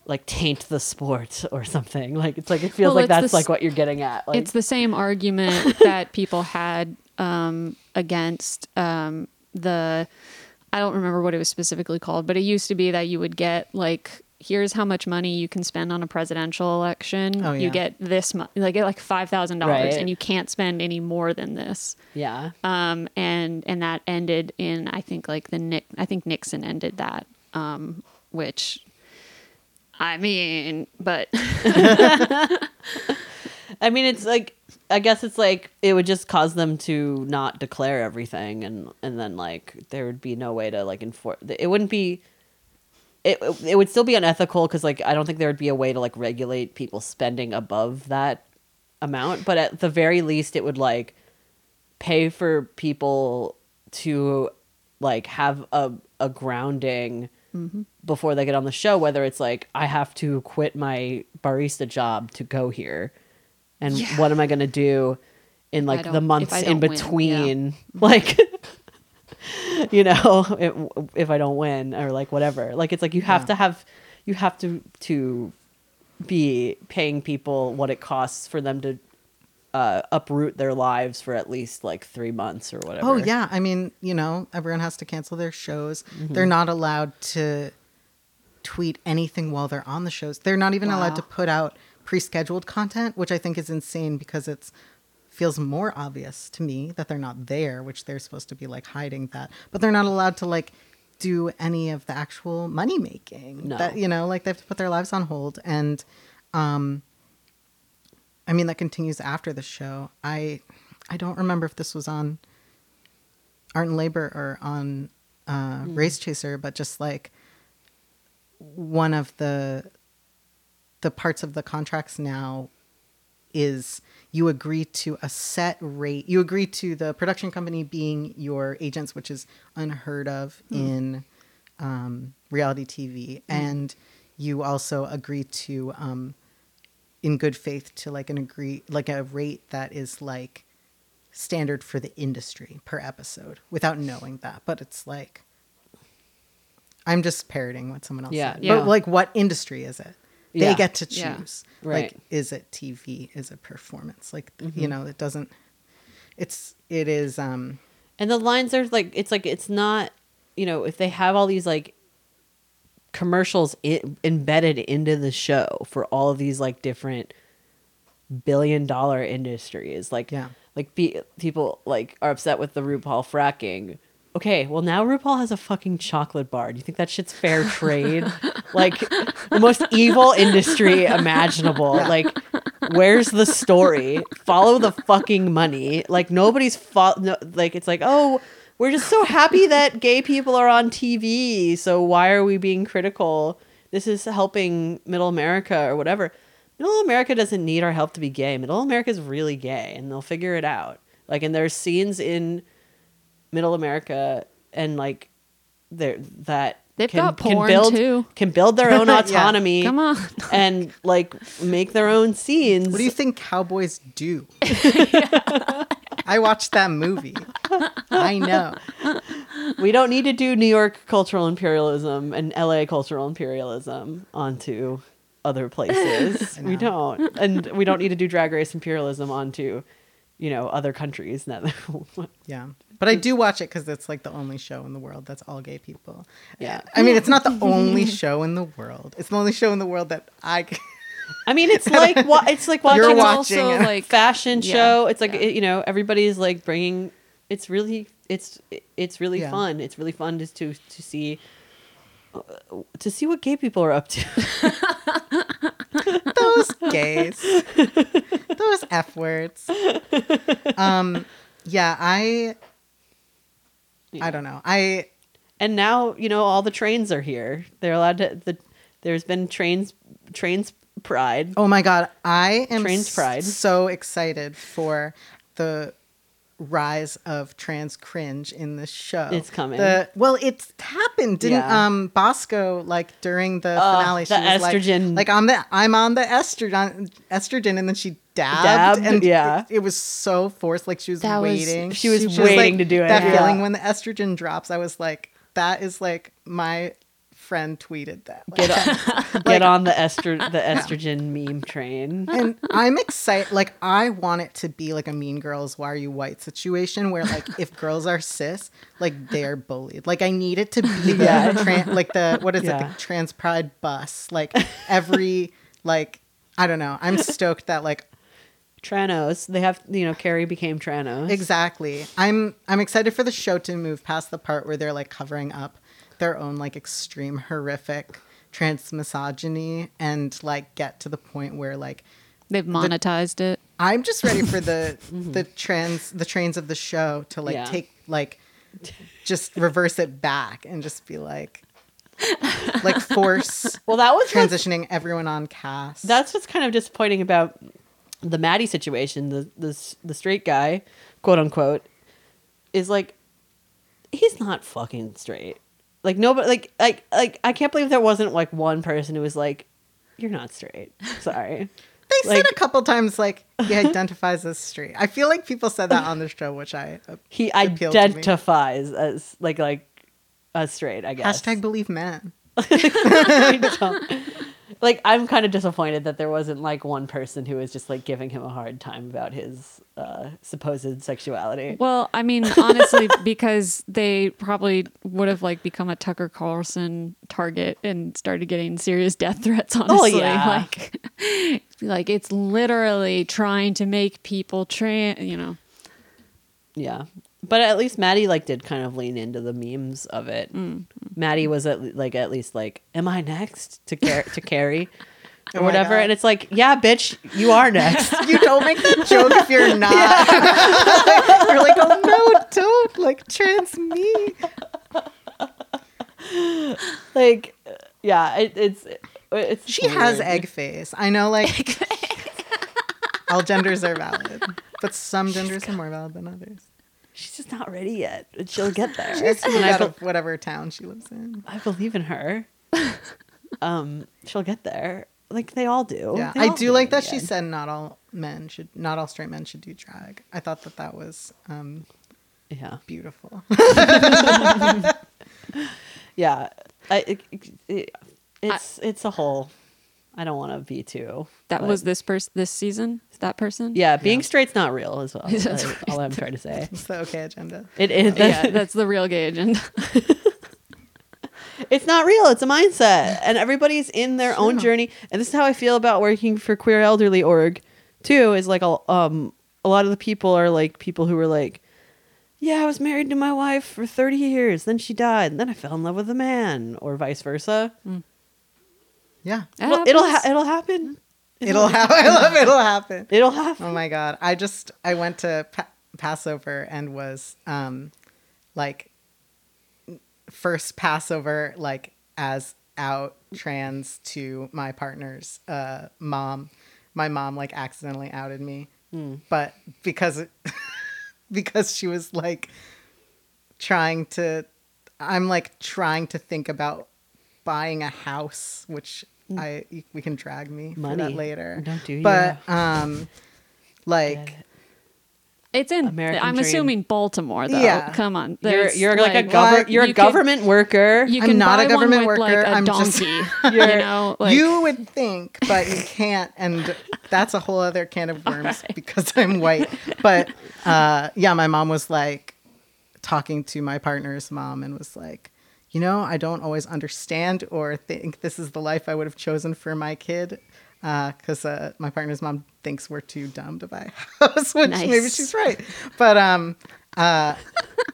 like taint the sport or something like it's like it feels Well, like it's the that's like what you're getting at like it's the same argument that people had um, against um, the I don't remember what it was specifically called, but it used to be that you would get like here's how much money you can spend on a presidential election. Oh, You get this much, like get like five thousand Right. dollars, and you can't spend any more than this. yeah Um, and and that ended in I think like the Nick I think Nixon ended that, um, which I mean, but I mean, it's like I guess it's like it would just cause them to not declare everything, and and then like there would be no way to like enforce. It wouldn't be. It it would still be unethical because like I don't think there would be a way to like regulate people spending above that amount, but at the very least, it would like pay for people to like have a a grounding Mm-hmm. before they get on the show whether it's like i have to quit my barista job to go here and Yeah. what am i going to do in like the months in don't win, between like you know if, if i don't win or like whatever like it's like you have Yeah. to have you have to to be paying people what it costs for them to uh, uproot their lives for at least like three months or whatever. Oh yeah, I mean, you know, everyone has to cancel their shows. Mm-hmm. They're not allowed to tweet anything while they're on the shows. They're not even allowed to put out pre-scheduled content, which I think is insane because it's feels more obvious to me that they're not there, which they're supposed to be like hiding that. But they're not allowed to like do any of the actual money making. No. That you know, like they have to put their lives on hold and um I mean that continues after the show. I I don't remember if this was on Art and Labor or on uh, Race Chaser, but just like one of the the parts of the contracts now is you agree to a set rate. You agree to the production company being your agents, which is unheard of in um, reality TV, and you also agree to, um, in good faith, to like an agree like a rate that is like standard for the industry per episode, without knowing that. But it's like I'm just parroting what someone else Yeah, said. yeah. But like, what industry is it? They Yeah. get to Yeah. choose. Right. Like, is it TV? Is it performance? Like, Mm-hmm. you know, it doesn't. It's it is. um And the lines are like it's like it's not you know if they have all these like commercials I- embedded into the show for all of these like different billion dollar industries like Yeah. like pe- people like are upset with the RuPaul fracking. Okay, well now RuPaul has a fucking chocolate bar. Do you think that shit's fair trade? like the most evil industry imaginable. Like where's the story? Follow the fucking money. Like nobody's fo- no, like it's like, "Oh, we're just so happy that gay people are on TV. So why are we being critical? This is helping middle America or whatever." Middle America doesn't need our help to be gay. Middle America is really gay and they'll figure it out. Like and there's scenes in middle America and like there that They've can, got can porn, build too. can build their own Yeah. autonomy Come on. and like make their own scenes. What do you think cowboys do? I watched that movie. I know. we don't need to do New York cultural imperialism and LA cultural imperialism onto other places. we don't. And we don't need to do drag race imperialism onto, you know, other countries. Yeah. But I do watch it because it's like the only show in the world that's all gay people. Yeah. I mean, it's not the only show in the world. It's the only show in the world that I. I mean, it's like wa- it's like watching You're a watching also it. like fashion Yeah. show. It's like Yeah. it- you know, everybody's like bringing. It's really, it's it's really Yeah. fun. It's really fun just to to see. uh, To see what gay people are up to. those gays, those f words. Um, yeah, I. I don't know. I and now you know all the trains are here. They're allowed to. The there's been trains trains pride. Oh my god, I am Trans pride. so excited for the rise of trans cringe in this show. It's coming. The, well, it's happened, didn't Yeah. um Bosco like during the Oh, finale? the was estrogen- Like, I'm the I'm on the estrogen estrogen, and then she dabbed, Dabbed, and yeah. it, it was so forced. Like she was That was waiting. She was super- waiting to do it, That yeah. feeling when the estrogen drops, I was like, that is like my friend tweeted that. Get on, get on the ester the estrogen meme train. and I'm excited. Like, I want it to be like a Mean Girls, Why Are You White situation where, like, if girls are cis, like, they're bullied. Like, I need it to be the, Yeah. tran- like, the, what is it, the trans pride bus. Like, every, like, I don't know. I'm stoked that, like, Tranos. They have you know Kerri became Tranos. exactly. I'm, I'm excited for the show to move past the part where they're, like, covering up their own, like, extreme, horrific trans misogyny and, like, get to the point where, like, They've monetized it. I'm just ready for the the mm-hmm. trans the trains of the show to like Yeah. take like just reverse it back and just be like like force Well, that was transitioning everyone on cast. that's what's kind of disappointing about the Maddy situation. The the the straight guy, quote unquote, is like he's not fucking straight. Like nobody, like like like I can't believe there wasn't like one person who was like, "You're not straight." Sorry. they said a couple times like he identifies as straight. I feel like people said that on the show, which I uh, He appealed to me. identifies as like like as straight. I guess. hashtag believe men. I don't- like I'm kind of disappointed that there wasn't like one person who was just like giving him a hard time about his uh, supposed sexuality. Well, I mean, honestly, because they probably would have like become a Tucker Carlson target and started getting serious death threats. Honestly, yeah. like, like it's literally trying to make people trans. You know, Yeah. But at least Maddy like did kind of lean into the memes of it. Mm-hmm. Maddy was at like at least like, "Am I next to car- to carry?" Oh or Oh whatever, and it's like, "Yeah, bitch, you are next." You don't make that joke if you're not. you're like, oh no, don't like trans me. like, yeah, it, it's it's. She has egg face. I know, like all genders are valid, but some genders are more valid than others. She's just not ready yet. but She'll get there. She's And out be- of whatever town she lives in. I believe in her. um, she'll get there. Like they all do. Yeah, They I do like that she said not all men should, not all straight men should do drag. I thought that that was um, Yeah, beautiful. yeah. I, it, it- it's it's a whole. I don't want to be too. that was this person this season. That person. Yeah, being straight's not real as well. That's all I'm trying to say. it's the okay agenda. It is. yeah, that's the real gay agenda. it's not real. It's a mindset, and everybody's in their own journey. And this is how I feel about working for Queer Elderly Org, too. Is like a um a lot of the people are like people who were like, yeah, I was married to my wife for thirty years, then she died, and then I fell in love with a man, or vice versa. Yeah, That Well, it'll ha- it'll happen. it'll happen. I love it'll happen. It'll happen. Oh my god! I just I went to pa- Passover and was um like first Passover like as out trans to my partner's uh mom. My mom like accidentally outed me, but because it, because she was like trying to I'm like trying to think about buying a house, which I we can drag me for that later. Don't do But um, like It's in. American I'm dream. assuming Baltimore though. Yeah. Come on. You're you're like, a What? government. You're a you could- government worker. You I'm can not a government one with, worker, Like a I'm just- donkey. You're- you know, like you would think, but you can't, and that's a whole other can of worms right. because I'm white. But uh, yeah, my mom was like talking to my partner's mom and was like, you know, I don't always understand or think this is the life I would have chosen for my kid. Because uh, my partner's mom thinks we're too dumb to buy a house, which maybe she's right. But um, uh,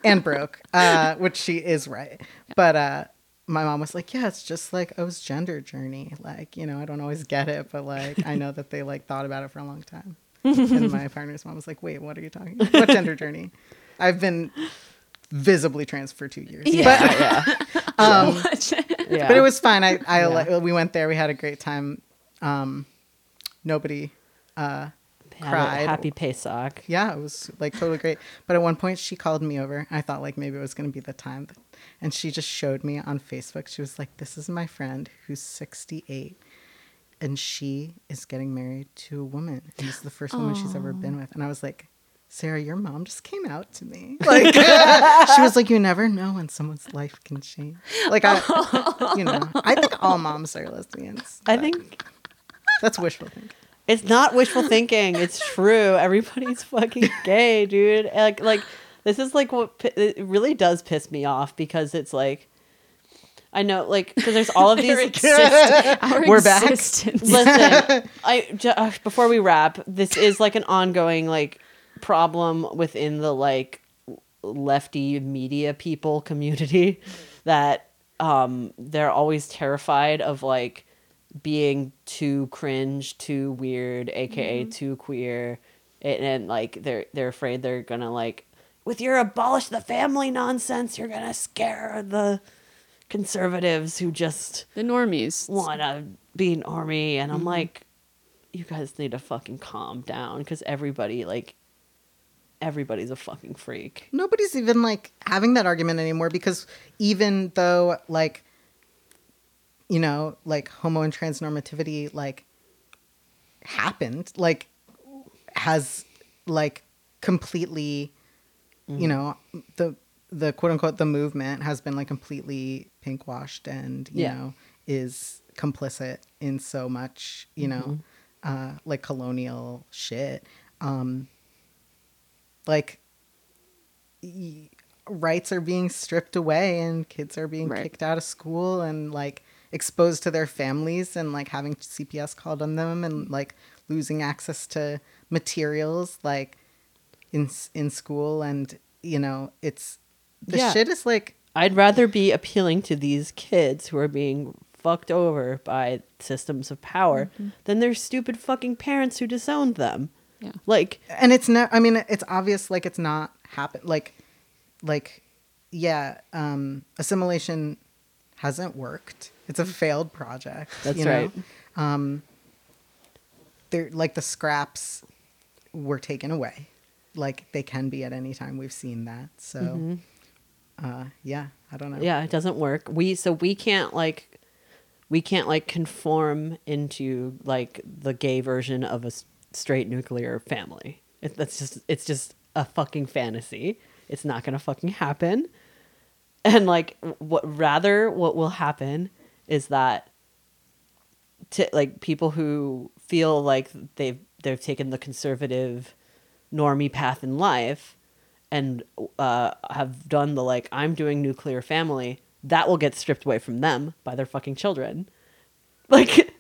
and broke, uh, which she is right. But uh, my mom was like, "Yeah, it's just like O's gender journey. Like, you know, I don't always get it, but like, I know that they like thought about it for a long time." and my partner's mom was like, "Wait, what are you talking? About? What gender journey? I've been visibly trans for two years, yeah, but yeah, um, yeah. but it was fine. I, I Yeah. we went there. We had a great time. Um, nobody uh, Had a cried. Happy Pesach. yeah, it was like totally great. But at one point, she called me over. I thought like maybe it was going to be the time, and she just showed me on Facebook. She was like, "This is my friend who's 68, and she is getting married to a woman. And this is the first woman she's ever been with." And I was like. Sarah, your mom just came out to me. Like she was like, "You never know when someone's life can change." Like I, you know, I think all moms are lesbians. I think that's wishful thinking. it's not wishful thinking. It's true. Everybody's fucking gay, dude. Like, like this is like what it really does piss me off because it's like, I know, like, because there's all of these. Our We're back. Listen, I ju- uh, before we wrap, this is like an ongoing like problem within the like lefty media people community that um they're always terrified of like being too cringe, too weird, aka too queer, and, and like they're they're afraid they're gonna like with your abolish the family nonsense, you're gonna scare the conservatives who just the normies. want to be an army and i'm Mm-hmm. like you guys need to fucking calm down because everybody like everybody's a fucking freak nobody's even like having that argument anymore because even though like you know like homo and trans normativity like happened like has like completely you know the the quote unquote the movement has been like completely pink washed and you Yeah. know is complicit in so much, you know, uh, like colonial shit. Um, like y- rights are being stripped away and kids are being Right. kicked out of school and like exposed to their families and like having CPS called on them and mm. like losing access to materials like in in school and you know it's the Yeah. shit is like I'd rather be appealing to these kids who are being fucked over by systems of power mm-hmm. than their stupid fucking parents who disowned them. Yeah. Like, and it's not i mean it's obvious like it's not happen like like yeah um assimilation hasn't worked it's a failed project That's you know? right. um they're like the scraps were taken away like they can be at any time we've seen that so uh yeah i don't know Mm-hmm. yeah, it doesn't work. We so we can't like we can't like conform into like the gay version of a s- straight nuclear family. It, that's just it's just a fucking fantasy. It's not gonna fucking happen. And like what rather what will happen is that to like people who feel like they've they've taken the conservative normie path in life and uh, have done the like I'm doing nuclear family that will get stripped away from them by their fucking children like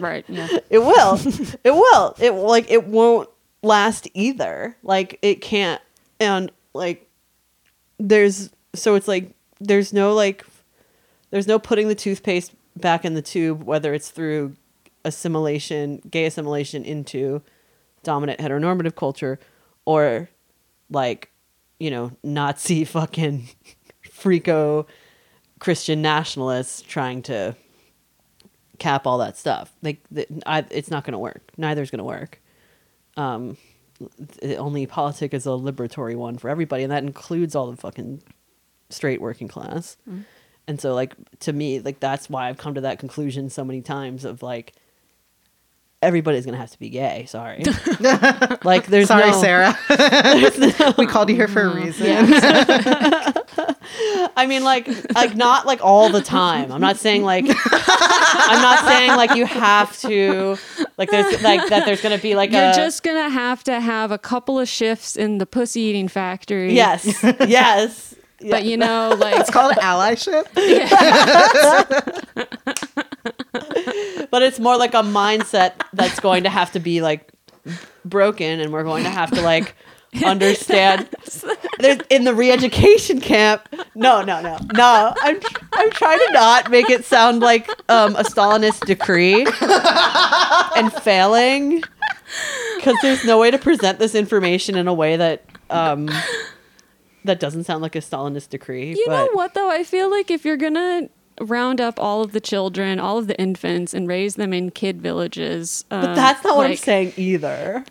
right. Yeah. it will it will it like it won't last either like it can't and like there's so it's like there's no like there's no putting the toothpaste back in the tube whether it's through assimilation gay assimilation into dominant heteronormative culture or like you know nazi fucking freako christian nationalists trying to cap all that stuff. Like the, I, it's not going to work. Neither's going to work. Um the only politic is a liberatory one for everybody and that includes all the fucking straight working class. And so like to me like that's why i've come to that conclusion so many times of like everybody's gonna have to be gay. Sorry. Like there's sorry no, sarah. We called you here for a reason. I mean, like, like not like all the time. I'm not saying like, I'm not saying like you have to, like, there's like that. There's gonna be like You're a just gonna have to have a couple of shifts in the pussy eating factory. yes, yes. But you know, like it's called allyship but it's more like a mindset that's going to have to be like broken, and we're going to have to like understand. There's, in the re-education camp, no, no, no, no. I'm I'm trying to not make it sound like um, a Stalinist decree and failing because there's no way to present this information in a way that um, that doesn't sound like a Stalinist decree. You but know what though? I feel like if you're gonna round up all of the children, all of the infants, and raise them in kid villages, but um, that's not what I'm saying either.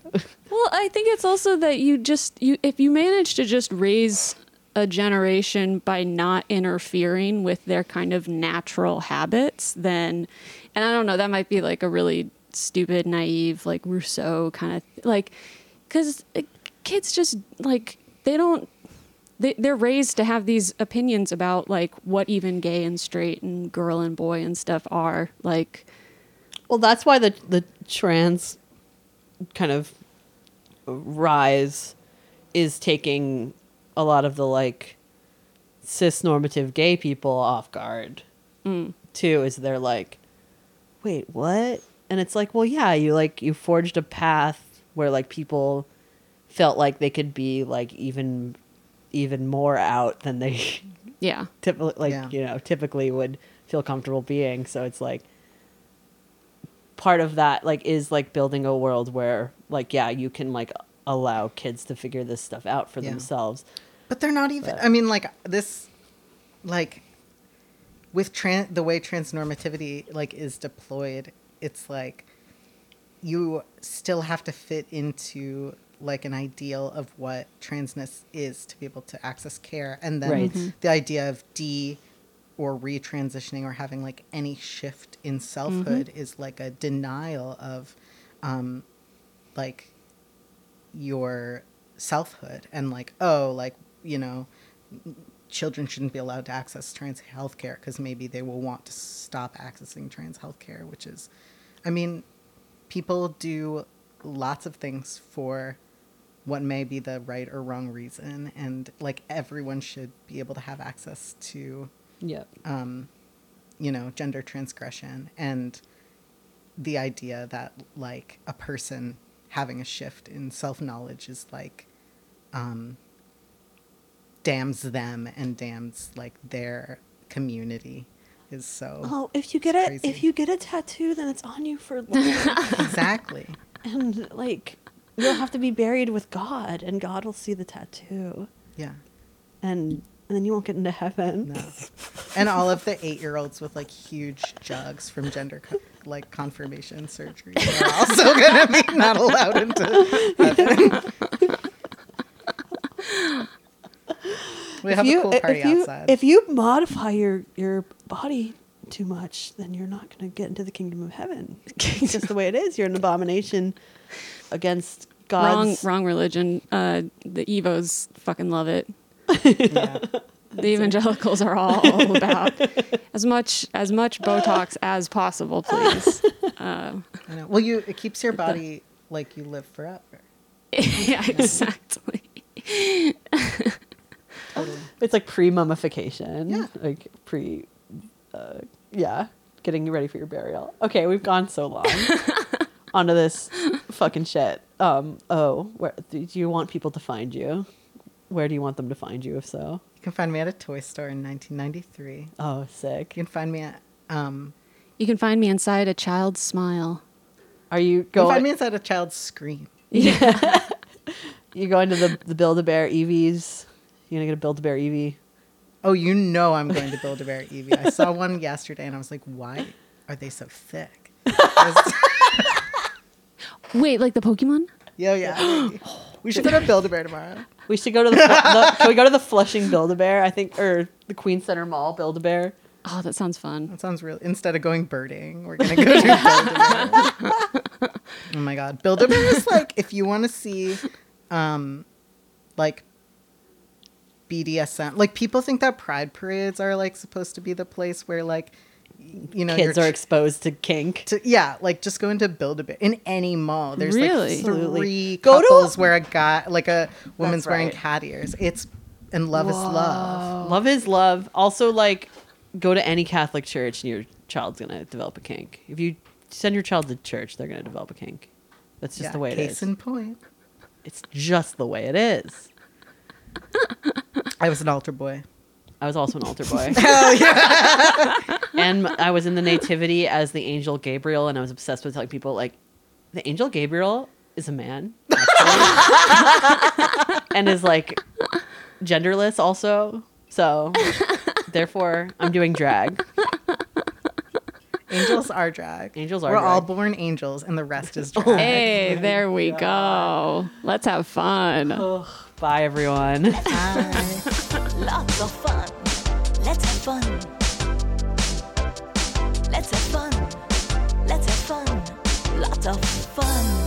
Well, I think it's also that you just you if you manage to just raise a generation by not interfering with their kind of natural habits, then and I don't know, that might be like a really stupid, naive, like Rousseau kind of like cuz kids just like they don't they, they're raised to have these opinions about like what even gay and straight and girl and boy and stuff are like Well, that's why the the trans kind of rise is taking a lot of the like cis normative gay people off guard mm. too. Is they're like, wait, what? And it's like, well, yeah, you like you forged a path where like people felt like they could be like even even more out than they yeah typically like Yeah. you know typically would feel comfortable being so it's like part of that like is like building a world where like yeah you can like allow kids to figure this stuff out for Yeah. themselves But they're not even. But- I mean, like this, like with tran- the way transnormativity like is deployed, it's like you still have to fit into like an ideal of what transness is to be able to access care, and then Right. Mhm. the idea of de or retransitioning or having like any shift in selfhood is like a denial of um like your selfhood and like oh like you know children shouldn't be allowed to access trans healthcare because maybe they will want to stop accessing trans healthcare, which is, I mean, people do lots of things for what may be the right or wrong reason, and like everyone should be able to have access to Yep. um, you know, gender transgression and the idea that like a person having a shift in self knowledge is like um, damns them and damns like their community is so Oh, if you get It's a crazy. if you get a tattoo, then it's on you for life, exactly and like you'll have to be buried with God, and God will see the tattoo, yeah. And and then you won't get into heaven. no. And all of the eight year olds with like huge jugs from gender co- like confirmation surgery. Are also gonna be not allowed into heaven. we have you, a cool party if you, outside. If you modify your your body too much, then you're not going to get into the kingdom of heaven. it's just the way it is. You're an abomination against Wrong, God's. wrong religion. Uh, the Evos fucking love it. yeah. The evangelicals are all about as much as much Botox as possible, please. Uh, I know. Well, you it keeps your body like you live forever. yeah, exactly. Totally. It's like pre mummification. Yeah. Like pre. Uh, yeah. Getting you ready for your burial. Okay, we've gone so long onto this fucking shit. Um. Oh, where do you want people to find you? Where do you want them to find you? If so. You can find me at a toy store in 1993. Oh, sick. You can find me at um. You can find me inside a child's smile. Are you going? You can find me inside a child's scream. Yeah. You going to the the Build a Bear Eevees? You gonna get a Build a Bear Eevee? Oh, you know I'm going to build a bear Eevee. I saw one yesterday and I was like, why are they so thick? Wait, like the Pokemon? Yeah, yeah. We should go to Build a Bear tomorrow. We should go to the, the can we go to the Flushing Build a Bear? I think, or the Queens Center Mall Build a Bear. Oh, that sounds fun. That sounds real. Instead of going birding, we're gonna go to Build a Bear. oh my god, Build a Bear is like if you want to see, um, like BDSM. Like people think that pride parades are like supposed to be the place where like, you know, Kids you're tr- exposed to kink. to yeah, like just go into Build a bit in any mall. There's Really? like Absolutely. three Go to- couples where a guy, like a woman's That's wearing right. cat ears. It's and love is love. Love is love. Also, like, go to any Catholic church and your child's gonna develop a kink. If you send your child to church, they're gonna develop a kink. That's just Yeah, the way it case is. in point. It's just the way it is. I was an altar boy. I was also an altar boy. Hell oh, yeah! and I was in the nativity as the angel Gabriel, and I was obsessed with telling people like, the angel Gabriel is a man, and is like genderless also. So, therefore, I'm doing drag. Angels are drag. Angels are We're all born angels, and the rest is oh drag. Hey, there we go. Let's have fun. Bye, everyone. Bye. Lots of fun. Let's have fun. Let's have fun. Let's have fun. Lots of fun.